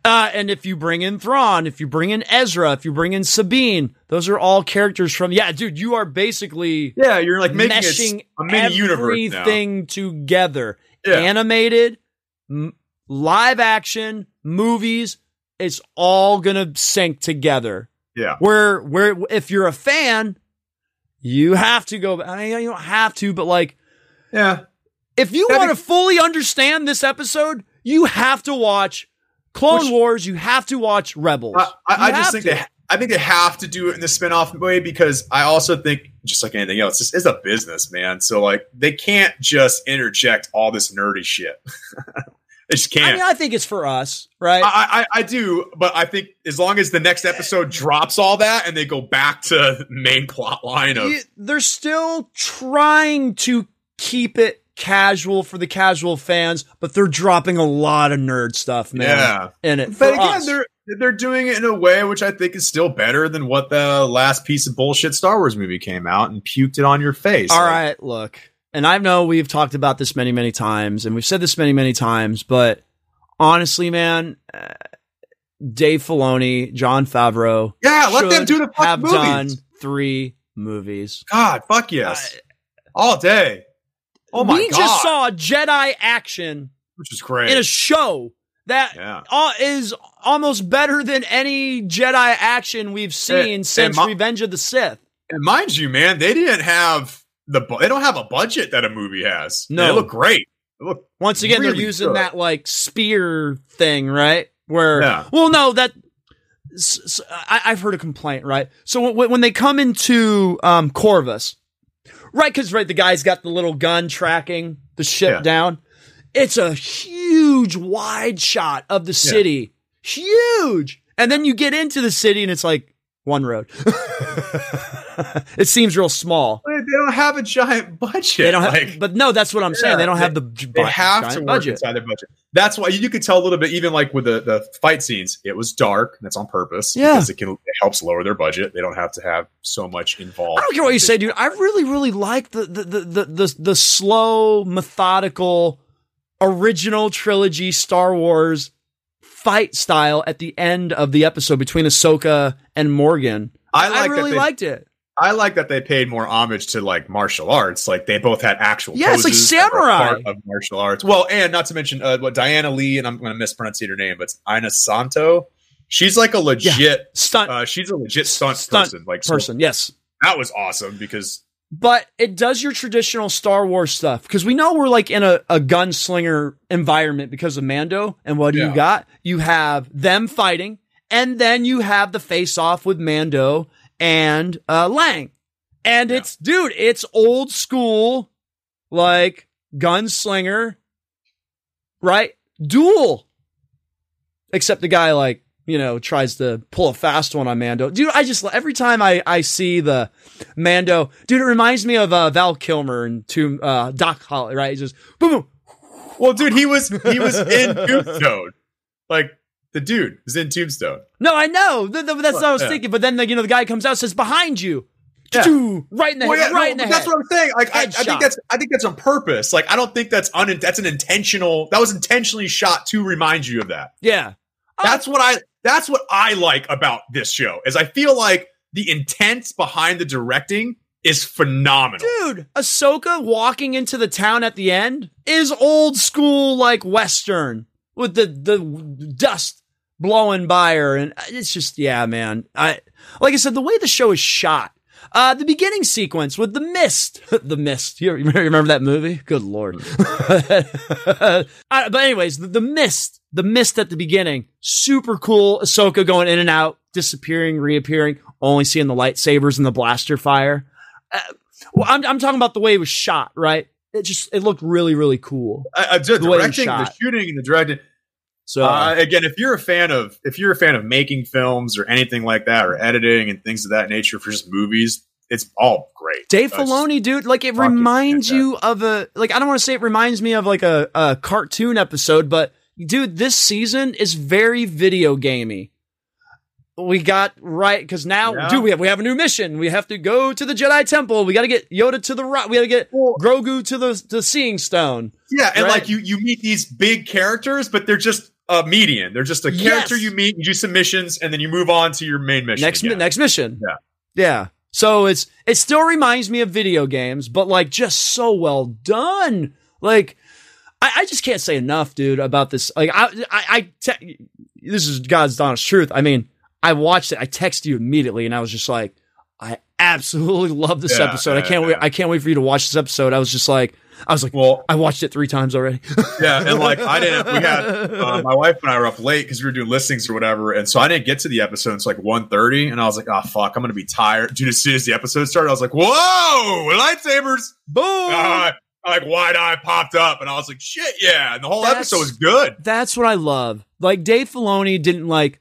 B: Uh, and if you bring in Thrawn, if you bring in Ezra, if you bring in Sabine, those are all characters from. Yeah, dude, you are basically
C: Yeah, you're like making
B: meshing
C: a mini universe now.
B: everything together.
C: Yeah.
B: Animated, m- live action, movies. It's all gonna sync together.
C: Yeah.
B: Where where if you're a fan, you have to go. I mean, you don't have to, but like
C: Yeah.
B: if you want to fully understand this episode, you have to watch Clone
C: Which-
B: Wars. You have to watch Rebels.
C: I, I, I just think
B: to.
C: they I think they have to do it in the spin-off way because I also think just like anything else, this is a business, man. So like they can't just interject all this nerdy shit. [laughs] They just can't.
B: I mean, I think it's for us, right?
C: I, I, I do, but I think as long as the next episode drops all that and they go back to main plot line of
B: they're still trying to keep it casual for the casual fans, but they're dropping a lot of nerd stuff, man.
C: yeah.
B: In it,
C: But again,
B: us.
C: they're they're doing it in a way which I think is still better than what the last piece of bullshit Star Wars movie came out and puked it on your face.
B: All
C: Like,
B: right, look, and I know we've talked about this many, many times, and we've said this many, many times, but honestly, man, uh, Dave Filoni, Jon Favreau,
C: Yeah, let them do the fucking
B: have
C: movies.
B: done three movies.
C: God, fuck yes, all day. Oh my
B: we
C: god,
B: just saw Jedi action
C: which is great.
B: in a show that
C: yeah,
B: is almost better than any Jedi action we've seen
C: and
B: since
C: my-
B: Revenge of the Sith.
C: and mind you, man, they didn't have the they don't have a budget that a movie has.
B: No.
C: they look great. They look
B: Once again, they're using
C: good.
B: that like spear thing, right? Where,
C: Yeah.
B: well, no, that I, have heard a complaint, right? So when they come into um, Corvus, right? Because right, the guy's got the little gun tracking the ship
C: Yeah.
B: down. It's a huge wide shot of the city, huge, and then you get into the city and it's like one road. [laughs] it seems real small.
C: They they don't have a giant budget.
B: They don't have,
C: like,
B: but no, that's what I'm saying. They don't
C: they-
B: have the j-
C: they have to work
B: budget.
C: inside their budget. That's why you could tell a little bit, even like with the, the fight scenes, it was dark. That's on purpose.
B: Yeah.
C: because it can it helps lower their budget. They don't have to have so much involved.
B: I don't care what you say, dude. I really, really like the the the the the, the slow, methodical, original trilogy Star Wars fight style at the end of the episode between Ahsoka and Morgan.
C: I
B: I,
C: like that
B: really
C: they-
B: liked it.
C: I like that they paid more homage to like martial arts. Like they both had actual
B: Yeah, it's like
C: poses that were
B: samurai.
C: part of martial arts. Well, and not to mention uh, what Diana Lee and I'm going to mispronounce her name, but it's Ina Santo. She's like a legit.
B: Stunt
C: Uh, she's a legit stunt,
B: Stunt
C: person. Like so
B: person, yes.
C: that was awesome because
B: But it does your traditional Star Wars stuff because we know we're like in a, a gunslinger environment because of Mando. And what do
C: Yeah.
B: you got? You have them fighting, and then you have the face off with Mando and uh, Lang. And
C: Yeah.
B: it's, dude, it's old school, like gunslinger, right? Duel. Except the guy, like, you know, tries to pull a fast one on Mando. Dude, I just, every time I, I see the Mando, dude, it reminds me of uh, Val Kilmer and Tomb, uh, Doc Holly, right? He's just boom, boom.
C: well, dude, he was he was in [laughs] Tombstone. Like the dude was in Tombstone.
B: No, I know. Th- th- that's what I was
C: Yeah.
B: thinking. But then, the, you know, the guy comes out and says, behind you.
C: Yeah.
B: Right in the
C: Well,
B: head.
C: yeah,
B: right
C: no,
B: in the
C: but
B: head.
C: that's what I'm saying. Like, I, I think that's I think that's on purpose. Like, I don't think that's un that's an intentional. That was intentionally shot to remind you of that.
B: yeah.
C: That's what I. That's what I like about this show. Is I feel like the intent behind the directing is phenomenal.
B: Dude, Ahsoka walking into the town at the end is old school, like Western with the, the dust blowing by her. And it's just, yeah, man. I, like I said, the way the show is shot, uh, the beginning sequence with the mist, [laughs] the mist. You remember, that movie? Good Lord. [laughs] uh, but anyways, the, the mist, the mist at the beginning, super cool. Ahsoka going in and out, disappearing, reappearing, only seeing the lightsabers and the blaster fire. Uh, well, I'm, I'm talking about the way it was shot, right? It just, it looked really, really cool.
C: Uh, uh, the
B: The way it was
C: directing, the shooting, and the directing.
B: So,
C: Uh, again, if you're a fan of if you're a fan of making films or anything like that, or editing and things of that nature for just movies, it's all great.
B: Dave
C: Uh,
B: Filoni, dude, like it reminds you of a like I don't want to say it reminds me of like a, a cartoon episode, but dude, this season is very video gamey. We got right because now,
C: Yeah.
B: dude, we have we have a new mission. We have to go to the Jedi Temple. We got to get Yoda to the rock. We got to get
C: Well-
B: Grogu to the the Seeing Stone.
C: Yeah, and
B: Right.
C: like you you meet these big characters, but they're just a median. They're just a character
B: Yes.
C: you meet, you do some missions, and then you move on to your main mission.
B: next
C: again.
B: next mission.
C: Yeah.
B: yeah. So it's it still reminds me of video games, but like just so well done. Like I, I just can't say enough, dude, about this. Like I I, I te- this is God's honest truth. I mean, I watched it. I texted you immediately, and I was just like, I absolutely [laughs] love this
C: Yeah,
B: episode. I can't wait.
C: yeah.
B: I can't wait for you to watch this episode. I was just like, I was like,
C: Well,
B: I watched it three times already. [laughs]
C: yeah, and like I didn't. We had uh, [laughs] my wife and I were up late because we were doing listings or whatever, and so I didn't get to the episode It's like 1.30, and I was like, oh fuck, I'm gonna be tired. Dude, as soon as the episode started, I was like, whoa, lightsabers!
B: Boom!
C: Uh, like wide eye popped up, and I was like, shit, yeah. And the whole
B: That's-
C: episode was good.
B: That's what I love. Like Dave Filoni didn't like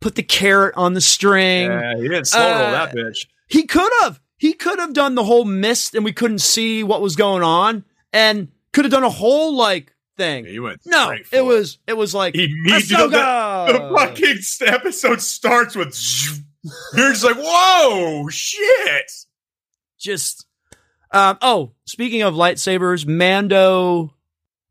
B: put the carrot on the string.
C: Yeah, he didn't slow roll
B: Uh,
C: that bitch.
B: He could have. He could have done the whole mist and we couldn't see what was going on and could have done a whole like thing.
C: He went
B: No,
C: for
B: it was it was like
C: He the, the fucking episode starts with. [laughs] You're just like, whoa, shit.
B: just um oh, speaking of lightsabers, Mando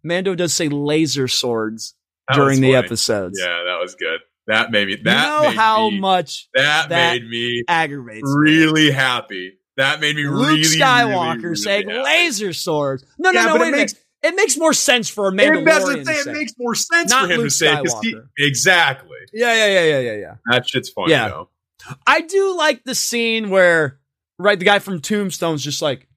B: Mando does say laser swords
C: That
B: during the
C: funny.
B: episodes.
C: Yeah, that was good. That made me.
B: you
C: That
B: know
C: made
B: how
C: me,
B: much
C: that,
B: that
C: made me
B: aggravates me.
C: really happy. That made me
B: Luke
C: really
B: Skywalker
C: really, really
B: saying
C: happy.
B: laser swords. No, no,
C: Yeah,
B: no,
C: but
B: wait
C: it makes-.
B: It makes more sense for a Mandalorian
C: saying,
B: say.
C: it makes more sense
B: Not
C: for him
B: Luke
C: to say he, exactly.
B: yeah, yeah, yeah, yeah, yeah, yeah.
C: That shit's funny
B: Yeah.
C: though.
B: I do like the scene where, right, the guy from Tombstone's just like,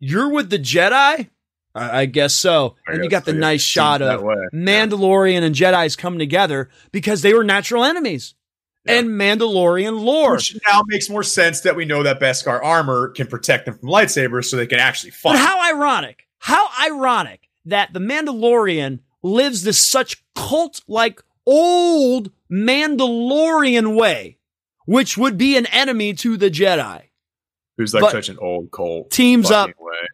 B: "You're with the Jedi." I, I guess so.
C: I
B: and you
C: guess-
B: got the
C: I
B: nice shot of. Mandalorian and Jedi's come together because they were natural enemies.
C: Yeah.
B: And Mandalorian lore.
C: Which now makes more sense that we know that Beskar armor can protect them from lightsabers, so they can actually fight.
B: But how ironic, how ironic that the Mandalorian lives this such cult like old Mandalorian way, which would be an enemy to the Jedi,
C: Who's like
B: but-
C: such an old cult
B: teams up.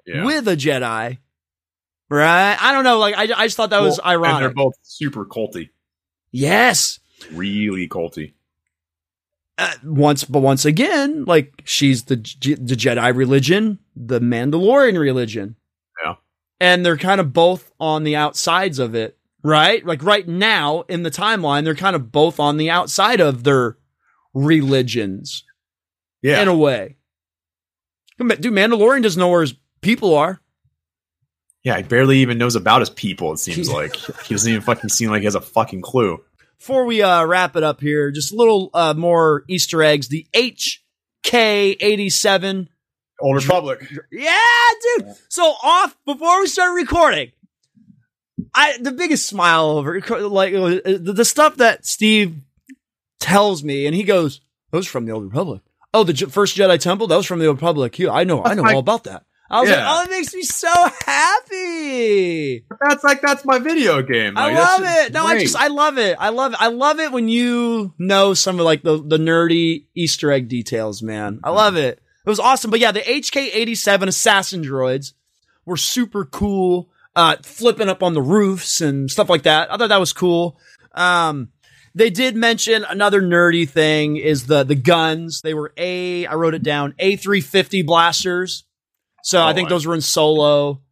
C: Yeah.
B: with a Jedi. Right? I don't know. Like, I, I just thought that was
C: Well, And they're both super culty,
B: yes.
C: really culty.
B: Uh, once, but once again, like, she's the, the Jedi religion, the Mandalorian religion.
C: Yeah.
B: And they're kind of both on the outsides of it, right? Like, right now in the timeline, they're kind of both on the outside of their religions
C: Yeah,
B: in a way. Dude, Mandalorian doesn't know where his people are.
C: yeah. He barely even knows about his people. It [laughs] seems like he doesn't even fucking seem like he has a fucking clue.
B: before we uh, wrap it up here, just a little uh, more Easter eggs. The HK87.
C: Old Republic.
B: Yeah, dude. So off before we started recording, I the biggest smile over like uh, the, the stuff that Steve tells me, and he goes, "Those from the Old Republic." Oh, the J- first Jedi Temple. That was from the Republic. Yeah, I know. I know [laughs] all about that. I was
C: Yeah.
B: like, "Oh, it makes me so happy."
C: That's like that's my video game.
B: I
C: Like, that's
B: love it. No, I just I love it. I love it. I love it when you know some of like the the nerdy Easter egg details, man. I love it. It was awesome. But yeah, the HK87 assassin droids were super cool. Uh flipping up on the roofs and stuff like that. I thought that was cool. Um they did mention another nerdy thing is the the guns. They were A I wrote it down, A350 blasters. So I
C: Oh,
B: think
C: I-
B: those were in solo.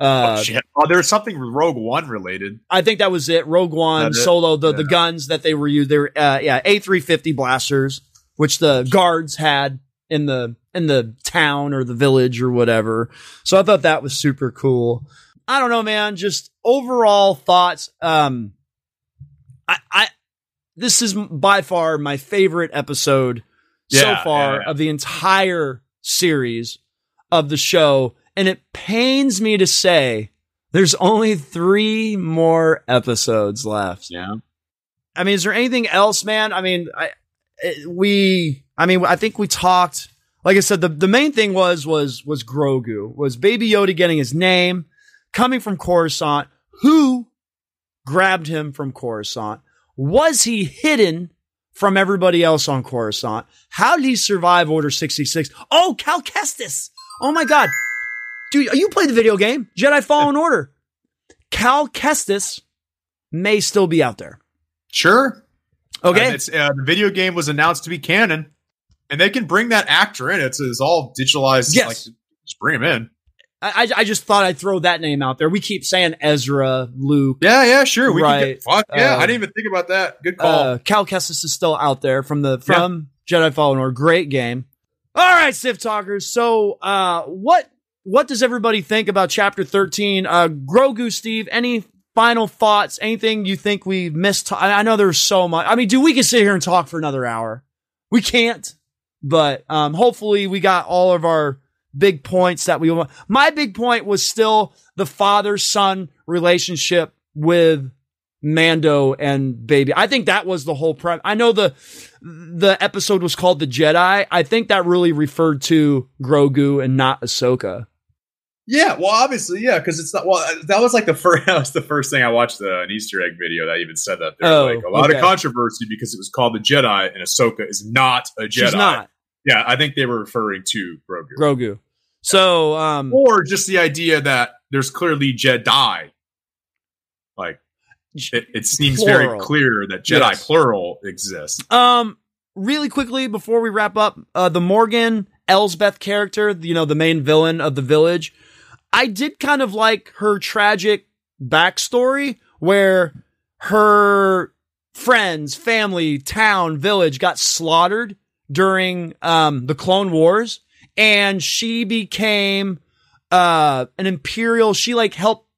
B: Uh
C: oh, shit. oh, there's something Rogue One related.
B: I think that was it. Rogue One, Solo, the, the guns that they were used, they were, uh, yeah, A350 blasters, which the guards had in the, in the town or the village or whatever. So I thought that was super cool. I don't know, man, just overall thoughts. Um, I, I, this is by far my favorite episode so far
C: yeah, yeah.
B: of the entire series of the show. And it pains me to say there's only three more episodes left.
C: Yeah.
B: I mean, is there anything else, man? I mean, I, eh, we, I mean, I think we talked, like I said, the, the main thing was, was, was Grogu, was Baby Yoda getting his name, coming from Coruscant. Who grabbed him from Coruscant? Was he hidden from everybody else on Coruscant? How did he survive Order 66? Oh, Cal Kestis. Oh my God. Dude, you played the video game, Jedi Fallen [laughs] Order. Cal Kestis may still be out there.
C: Sure.
B: Okay.
C: It's uh, the video game was announced to be canon, and they can bring that actor in. It's, it's all digitalized.
B: Yes.
C: Like, just bring him in.
B: I, I I just thought I'd throw that name out there. We keep saying Ezra, Luke.
C: Yeah, yeah, sure. We can
B: Right.
C: get, fuck yeah.
B: Uh,
C: I didn't even think about that. Good call.
B: Uh, Cal Kestis is still out there from the from Jedi Fallen Order. Great game. All right, Sith Talkers. So, uh, what what does everybody think about Chapter thirteen? Uh, Grogu, Steve. Any final thoughts? Anything you think we missed? I I know there's so much. I mean, dude, we can sit here and talk for another hour. We can't, but um, hopefully we got all of our big points that we want. My big point was still the father son relationship with Mando and Baby. I think that was the whole prem. I know the the episode was called The Jedi. I think that really referred to Grogu and not Ahsoka.
C: Yeah, well, obviously, yeah, because it's not. Well, that was like the first. [laughs] That was the first thing I watched uh, an Easter egg video that even said that. There,
B: Oh,
C: like a lot
B: okay.
C: of controversy because it was called the Jedi, and Ahsoka is not a Jedi.
B: She's not
C: Yeah, I think they were referring to Grogu,
B: Grogu. So, um,
C: or just the idea that there's clearly Jedi. Like it, it seems very clear that Jedi
B: Yes.
C: plural exists.
B: Um, really quickly before we wrap up, uh, the Morgan Elsbeth character, you know, the main villain of the village, I did kind of like her tragic backstory where her friends, family, town, village got slaughtered during um the Clone Wars, and she became uh an imperial. She like helped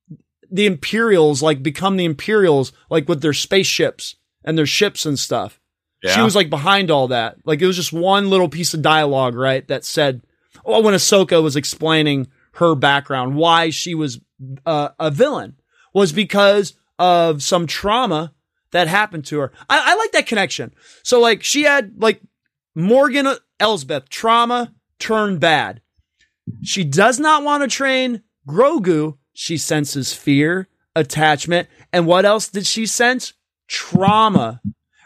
B: the Imperials like become the Imperials like with their spaceships and their ships and stuff.
C: Yeah.
B: She was like behind all that. Like it was just one little piece of dialogue, right? That said, oh, when Ahsoka was explaining her background, why she was uh, a villain was because of some trauma that happened to her. I, I like that connection. So like she had like Morgan Elsbeth trauma turned bad. She does not want to train Grogu. She senses fear, attachment, and what else did she sense? Trauma.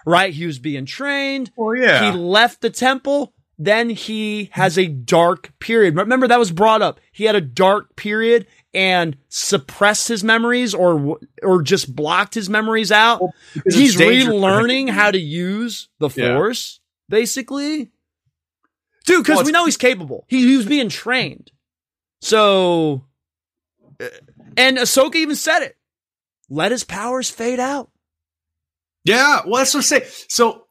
B: Right? He was being trained.
C: well, yeah.
B: He left the temple. Then he has a dark period. Remember that was brought up. He had a dark period and suppressed his memories or or just blocked his memories out.
C: Because
B: He's relearning how to use the
C: Yeah.
B: Basically. Dude, because
C: Well,
B: we know he's capable. He, he was being trained. So, uh, and Ahsoka even said it. Let his powers fade out.
C: Yeah, well, that's what I'm saying. So,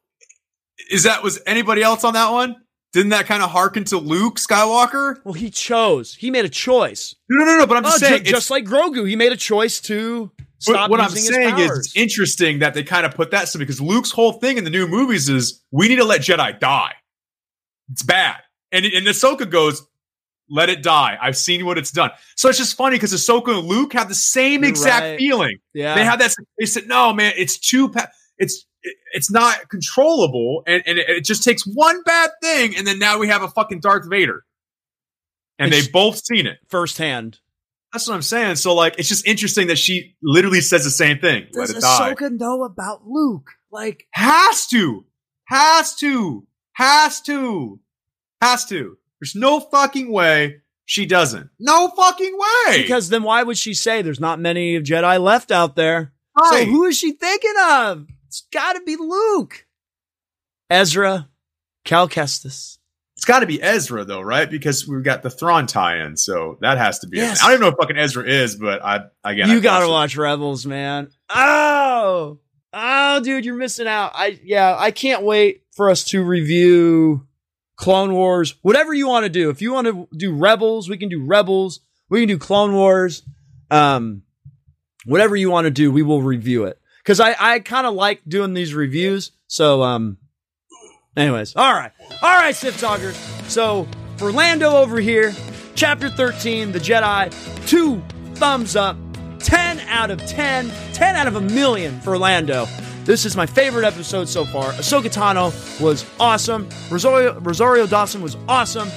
C: is that was anybody else on that one? Didn't that kind of harken to Luke Skywalker?
B: Well, he chose. He made a choice.
C: No, no, no, no. But I'm
B: Oh,
C: just
B: ju-
C: saying,
B: just, like Grogu, he made a choice to stop
C: what, I'm saying is, it's interesting that they kind of put that stuff because Luke's whole thing in the new movies is we need to let Jedi die. It's bad, and and Ahsoka goes, "Let it die." I've seen what it's done. So it's just funny because Ahsoka and Luke have the same
B: You're
C: exact
B: right.
C: feeling.
B: yeah,
C: They had that. They said, "No, man, it's too. Pa- it's it's not controllable, and and it, it just takes one bad thing, and then now we have a fucking Darth Vader." And
B: It's-
C: they've both seen it.
B: firsthand.
C: That's what I'm saying. So like, it's just interesting that she literally says the same thing. Let it die.
B: know about Luke? Like,
C: Has to, has to, has to, has to. There's no fucking way she doesn't. No fucking way.
B: because then why would she say there's not many Jedi left out there? So who is she thinking of? It's got to be Luke, Ezra, Cal Kestis.
C: It's got to be Ezra though, right? Because we've got the Thrawn tie-in, so that has to be.
B: Yes.
C: I don't even know who fucking Ezra is, but I again,
B: you
C: I
B: gotta watch Rebels, man. Oh, oh, dude, you're missing out. I yeah, I can't wait for us to review Clone Wars. Whatever you want to do. If you want to do Rebels, we can do Rebels. We can do Clone Wars. Um, whatever you want to do, we will review it. Cause I I kind of like doing these reviews. So um, anyways, all right, all right, Sith Talkers. So for Lando over here, Chapter 13, The Jedi, two thumbs up. 10 out of 10, 10 out of a million for Lando. This is my favorite episode so far. Ahsoka Tano was awesome. Rosario, Rosario Dawson was awesome.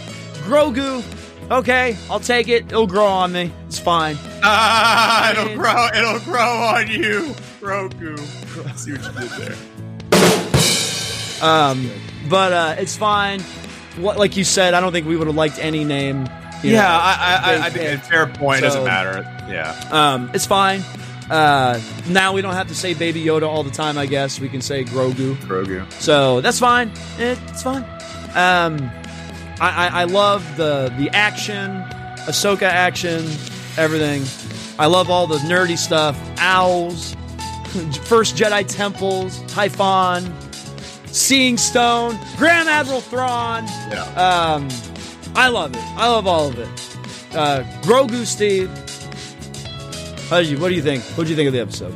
B: Grogu, okay, I'll take it. It'll grow on me. It's fine. [laughs]
C: Ah, it'll grow. It'll grow on you, Roku. See what you did there.
B: Um, but uh, it's fine. What, like you said, I don't think we would have liked any name. you
C: Yeah,
B: know,
C: I, I, I, think fair point.
B: So-
C: doesn't matter. Yeah.
B: Um, it's fine. Uh, now we don't have to say Baby Yoda all the time. I guess we can say Grogu.
C: Grogu.
B: So that's fine. It's fine. Um, I, I, I love the the action, Ahsoka action, everything. I love all the nerdy stuff. Owls, [laughs] first Jedi temples, Tython, Seeing Stone, Grand Admiral Thrawn.
C: Yeah.
B: Um, I love it. I love all of it. Uh, Grogu, Steve. How did you? What do you think? What do you think of the episode?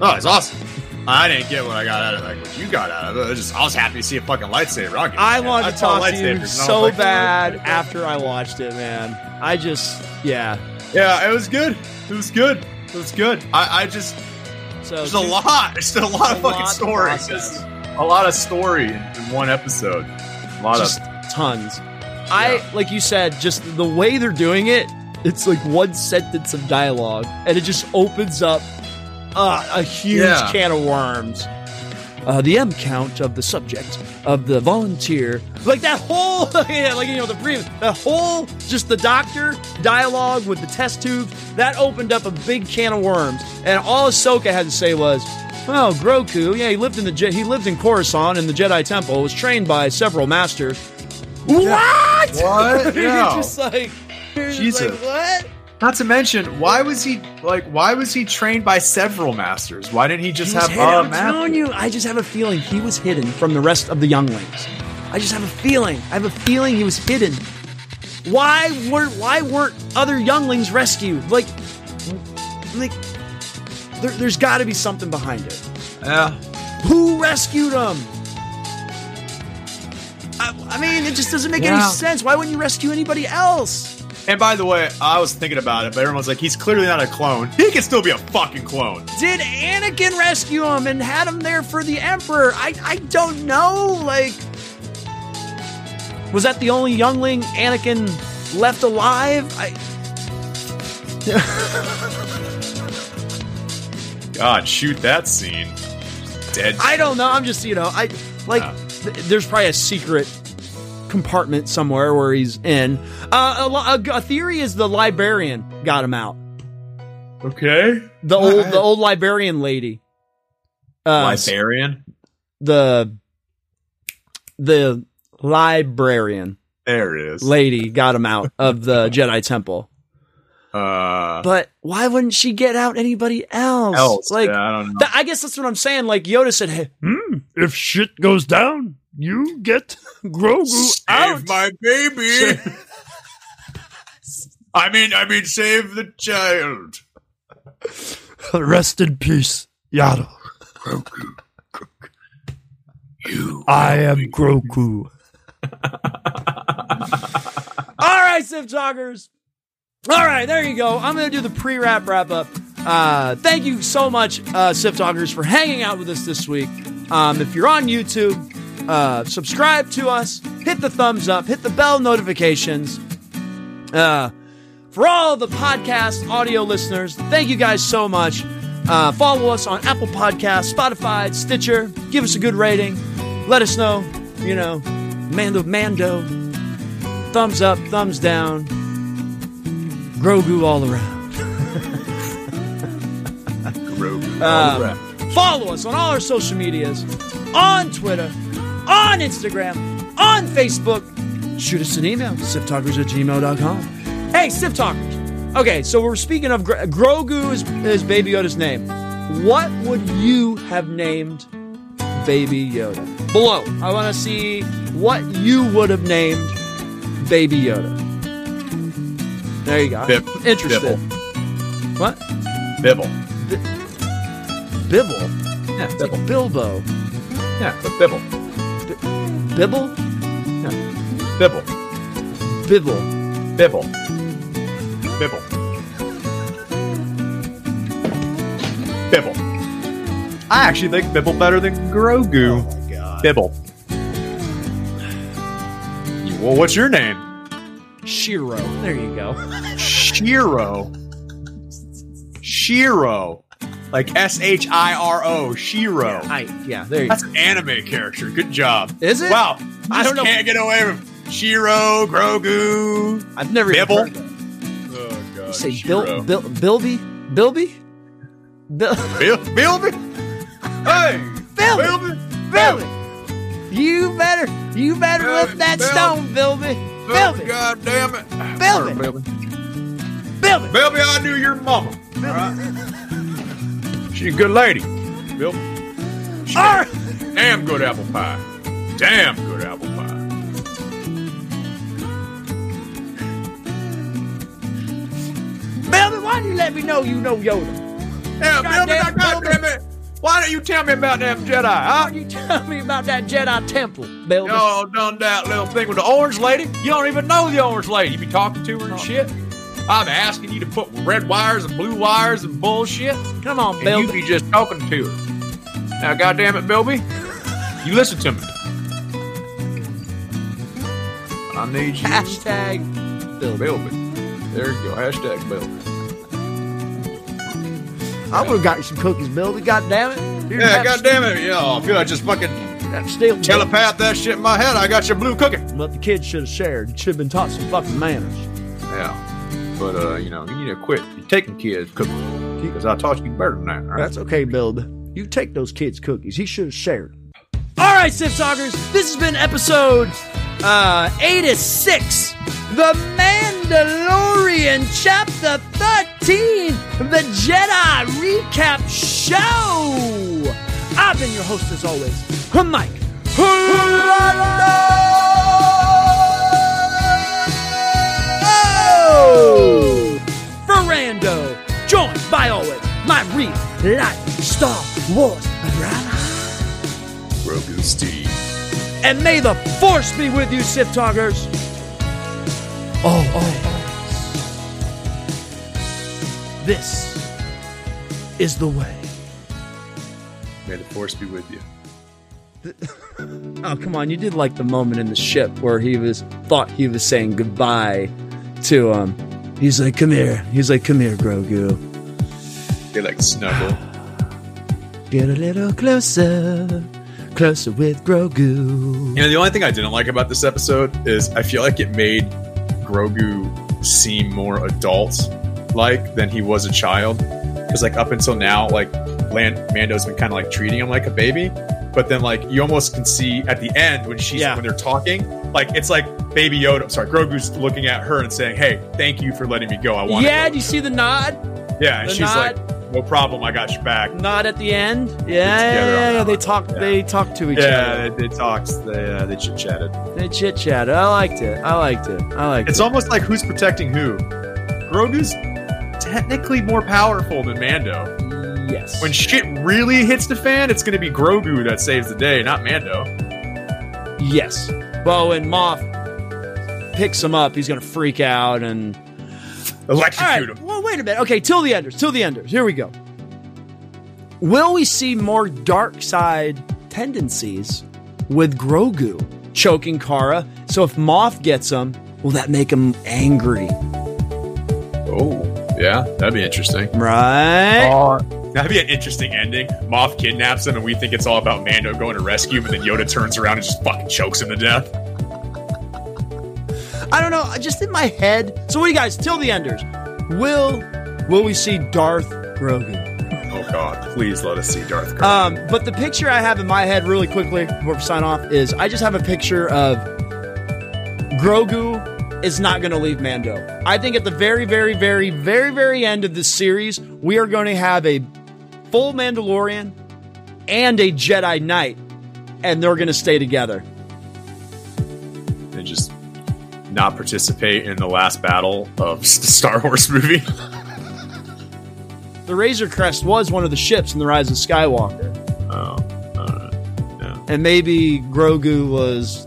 C: Oh, it's awesome. I didn't get what I got out of it, like what you got out of it. I was, just, I was happy to see a fucking lightsaber. I'll
B: I wanted to talk to you so
C: like,
B: bad
C: "Oh,
B: after I watched it, man. I just, yeah.
C: Yeah, it was good. It was good. It was good. I, I just
B: So
C: there's a lot. There's a lot of fucking
B: lot to
C: story.
B: process.
C: Just a lot of story in, one episode. A lot
B: just
C: of
B: tons. I, like you said, just the way they're doing it, it's like one sentence of dialogue, and it just opens up uh, a huge
C: Yeah.
B: can of worms. Uh, the M count of the subject of the volunteer, like that whole, [laughs] yeah, like you know the brief, that whole just the doctor dialogue with the test tubes that opened up a big can of worms, and all Ahsoka had to say was, "Well, Grogu, yeah, he lived in the Je- he lived in Coruscant in the Jedi Temple, was trained by several masters." What?
C: What? [laughs]
B: You're
C: No.
B: just like, you're just
C: Jesus.
B: like, what?
C: Not to mention, why was he like? Why was he trained by several masters? Why didn't he just
B: He
C: have
B: hidden.
C: a
B: I'm
C: master?
B: telling you, I just have a feeling he was hidden from the rest of the younglings. I just have a feeling. I have a feeling he was hidden. Why were why weren't other younglings rescued? Like, like there, there's got to be something behind it.
C: Yeah.
B: Who rescued him? I, I mean, it just doesn't make
C: Yeah.
B: any sense. Why wouldn't you rescue anybody else?
C: And by the way, I was thinking about it, but everyone's like, he's clearly not a clone. He can still be a fucking clone.
B: Did Anakin rescue him and had him there for the Emperor? I I don't know. Like, was that the only youngling Anakin left alive? I [laughs]
C: God, shoot that scene. Dead.
B: I don't know. I'm just you know I like.
C: Yeah.
B: th- there's probably a secret compartment somewhere where he's in. Uh, a, a, a theory is the librarian got him out.
C: okay.
B: The old the old librarian lady. Uh,
C: Librarian.
B: the the librarian
C: There it is.
B: lady got him out of the [laughs] Jedi Temple.
C: Uh,
B: But why wouldn't she get out anybody else?
C: else.
B: Like,
C: yeah, I don't know.
B: th- I guess that's what I'm saying. Like Yoda said, "Hey, hmm, if shit goes down, you get Grogu out."
C: My baby. [laughs] I mean, I mean, save the child.
A: Rest in peace, Yaddle.
C: Grogu, You.
A: I am Grogu. [laughs]
B: All right, Sith Talkers. All right, there you go. I'm going to do the pre wrap wrap up. Uh, thank you so much, uh, Sith Talkers, for hanging out with us this week. Um, if you're on YouTube, uh, subscribe to us, hit the thumbs up, hit the bell notifications. Uh, for all the podcast audio listeners, thank you guys so much. Uh, follow us on Apple Podcasts, Spotify, Stitcher. Give us a good rating. Let us know, you know, Mando, Mando. Thumbs up, thumbs down. Grogu all around.
C: Grogu.
B: All um, around. follow us on all our social medias on Twitter, on Instagram, on Facebook. Shoot us an email, siptalkers at gmail.com. Hey, Sith Talkers. Okay, so we're speaking of Gro- Grogu is, is Baby Yoda's name. What would you have named Baby Yoda? Below, I want to see what you would have named Baby Yoda. There you go.
C: Bib-
B: Interested.
C: Bibble.
B: What?
C: Bibble.
B: Bibble.
C: Yeah,
B: It's like
C: Bibble.
B: Bilbo.
C: Yeah, but Bibble.
B: Bibble?
C: Bibble.
B: Bibble.
C: Bibble. Bibble. Bibble. I actually think Bibble better than Grogu.
A: Oh my god.
C: Bibble. Well, what's your name?
B: Shiro. There you go.
C: Shiro. Shiro. Like S H I R O. Shiro.
B: I yeah, there you
C: That's
B: go.
C: an anime character. Good job.
B: Is it?
C: Wow.
B: I don't know.
C: Can't get away from Shiro, Grogu.
B: I've never even
C: Bibble?
B: heard that.
C: Oh god.
B: You say Bil, Bil, Bilby? Bilby? Bil,
C: Bill, Bilby? Hey,
B: Bilby!
C: Bilby,
B: Bilby! You better, you better
C: Bilby,
B: lift that
C: Bilby.
B: stone, Bilby! Bilby!
C: God damn it,
B: Bilby.
C: Bilby,
B: Bilby!
C: Bilby, I knew your mama. All right. She's a good lady, Bilby. She
B: All right.
C: Damn good apple pie. Damn good apple pie.
B: Bilby, why don't you let me know you know Yoda?
C: Yeah,
B: God
C: Bilby,
B: damn,
C: damn it. Why don't you tell me about them Jedi?
B: Why
C: Huh?
B: don't you tell me about that Jedi temple, Bilby?
C: Y'all done that little thing with the orange lady? You don't even know the orange lady. You be talking to her and shit. I'm asking you to put red wires and blue wires and bullshit.
B: Come on,
C: And you be just talking to her. Now, goddamn it, Bilby, you listen to me. I need you,
B: Hashtag Bilby.
C: Bilby. There you go. Hashtag Bill.
B: I would have gotten some cookies, Bill. God damn it. You
C: Yeah,
B: have
C: God damn it. Yeah, I feel like just fucking
B: to Steal
C: telepath that shit in my head. I got your blue cookie.
B: But the kids should have shared. Should have been taught some fucking manners.
C: Yeah. But, uh, you know, you need to quit taking kids cookies because I taught you better than that. All right?
B: That's okay, Bill. You take those kids' cookies. He should have shared. All right, Sith Talkers. This has been episode uh, 86. The Mandalorian, Chapter 13, the Jedi Recap Show. I've been your host as always, Mike. Orlando. Ferrando, joined by always my real life Star Wars brother.
C: Grogu Steve.
B: And may the force be with you, Sith Talkers. Oh, oh, oh. This is the way.
C: May the force be with you. [laughs]
B: Oh, come on. You did like the moment in the ship where he was thought he was saying goodbye to um He's like, come here. He's like, come here, Grogu.
C: They like snuggle. [sighs]
B: Get a little closer. Closer with Grogu.
C: You know, the only thing I didn't like about this episode is I feel like it made Grogu seem more adult like than he was a child. Because like up until now, like Land- Mando's been kind of like treating him like a baby. But then like you almost can see at the end when she's
B: Yeah.
C: when they're talking, like it's like Baby Yoda. Sorry, Grogu's looking at her and saying, "Hey, thank you for letting me go. I want."
B: Yeah, do you see the nod?
C: yeah, and
B: the
C: she's
B: nod?
C: like, "No problem, I got your back."
B: Nod at the end? Yeah, yeah, yeah, yeah. They talk.
C: Yeah.
B: They talk to each
C: Yeah,
B: other.
C: they, they talked. They uh, they chit chatted.
B: They chit chatted. I liked it. I liked it. I liked
C: It's
B: it.
C: It's almost like who's protecting who. Grogu's technically more powerful than Mando.
B: yes.
C: When shit really hits the fan, it's going to be Grogu that saves the day, not Mando.
B: yes. Bo and Moff picks him up, he's gonna freak out and.
C: Electrocute
B: right.
C: him.
B: Well, wait a minute. Okay, till the enders. Till the enders. Here we go. Will we see more dark side tendencies with Grogu choking Cara? So if Moff gets him, will that make him angry?
C: Oh, yeah, that'd be interesting.
B: Right.
C: That'd be an interesting ending. Moff kidnaps him, and we think it's all about Mando going to rescue him, and then Yoda turns around and just fucking chokes him to death.
B: I don't know. Just in my head. So, what do you guys? Till the enders. Will Will we see Darth Grogu?
C: Oh God, please let us see Darth Grogu.
B: Um, but the picture I have in my head, really quickly before we sign off, is I just have a picture of Grogu is not going to leave Mando. I think at the very, very, very, very, very end of this series, we are going to have a full Mandalorian and a Jedi Knight, and they're going to stay together.
C: and just not participate in the last battle of [laughs] the Star Wars movie.
B: The Razor Crest was one of the ships in the Rise of Skywalker,
C: Oh, uh,
B: and maybe Grogu was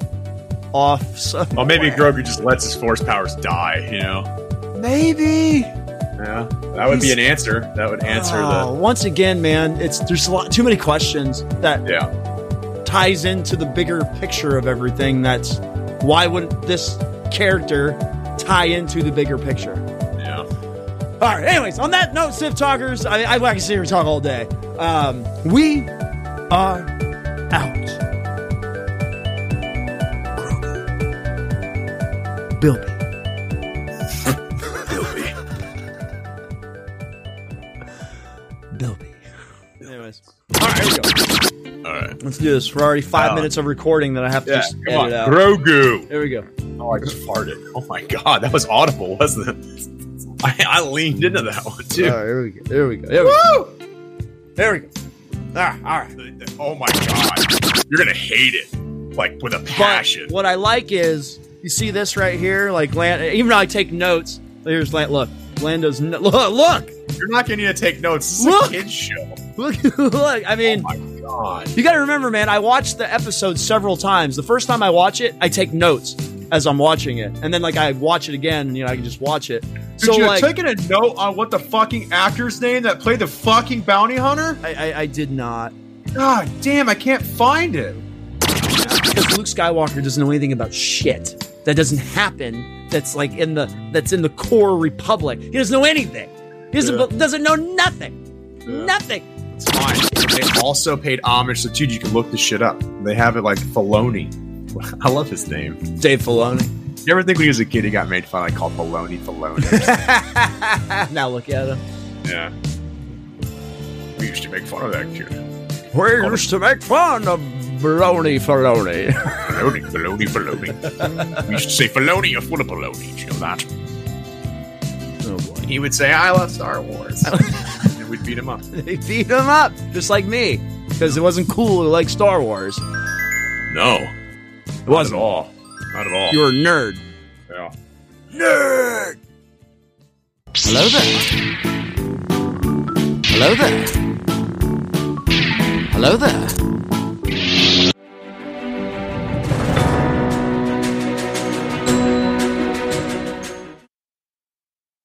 B: off. Somewhere.
C: well, maybe Grogu just lets his force powers die. You know,
B: Maybe.
C: yeah, that would be an answer. That would answer
B: Oh, once again, man, it's there's a lot too many questions that
C: yeah.
B: ties into the bigger picture of everything. That's why wouldn't this character tie into the bigger picture?
C: Yeah.
B: All right. Anyways, on that note, Sith Talkers, I, I, I can sit here and talk all day. Um, we are out. Bilby. Bilby. Anyways. All right, here we go.
C: All right.
B: Let's do this. We're already five
C: Oh.
B: minutes of recording that I have to
C: Yeah.
B: just
C: Come
B: edit
C: on,
B: out.
C: Grogu.
B: There we go.
C: Oh, I just farted. Oh my God, that was audible, wasn't it? I, I leaned into that one too.
B: All right, here we go. There we go. There we go. There we go. Ah, all right.
C: Oh my God, you're gonna hate it, like with a passion.
B: But what I like is you see this right here, like Land. Even though I take notes, here's Land. Look, Lando's no, [laughs] look. Look,
C: You're not gonna need to take notes. This is
B: Look.
C: a kid's show. [laughs]
B: look, look. I mean,
C: Oh my God.
B: you got to remember, man. I watched the episode several times. The first time I watch it, I take notes as I'm watching it, and then like I watch it again, you know I can just watch it. So
C: Did you
B: like,
C: taking a note on what the fucking actor's name that played the fucking bounty hunter?
B: I, I, I did not
C: God damn, I can't find it.
B: because Luke Skywalker doesn't know anything about shit. That doesn't happen. That's like in the that's in the core republic. He doesn't know anything. He doesn't
C: Yeah.
B: doesn't know nothing.
C: Yeah.
B: Nothing.
C: It's fine. They also paid homage to dude. You can look this shit up. They have it like Filoni. [laughs] I love his name.
B: Dave Filoni.
C: You ever think when he was a kid he got made fun of, like called Filoni Filoni? [laughs]
B: now look at him.
C: yeah. We used to make fun of that kid.
B: We used to make fun of Baloney Filoni.
C: Filoni, Filoni, Filoni. we should say Filoni, you're full of baloney. You know that?
B: oh boy.
C: He would say, I love Star Wars. [laughs] and we'd beat him up. [laughs]
B: They beat him up, just like me, because it wasn't cool to like Star Wars.
C: No.
B: It wasn't.
C: Not at all. Not at all.
B: You're a nerd.
C: yeah.
B: Nerd. Hello there. Hello there. Hello there.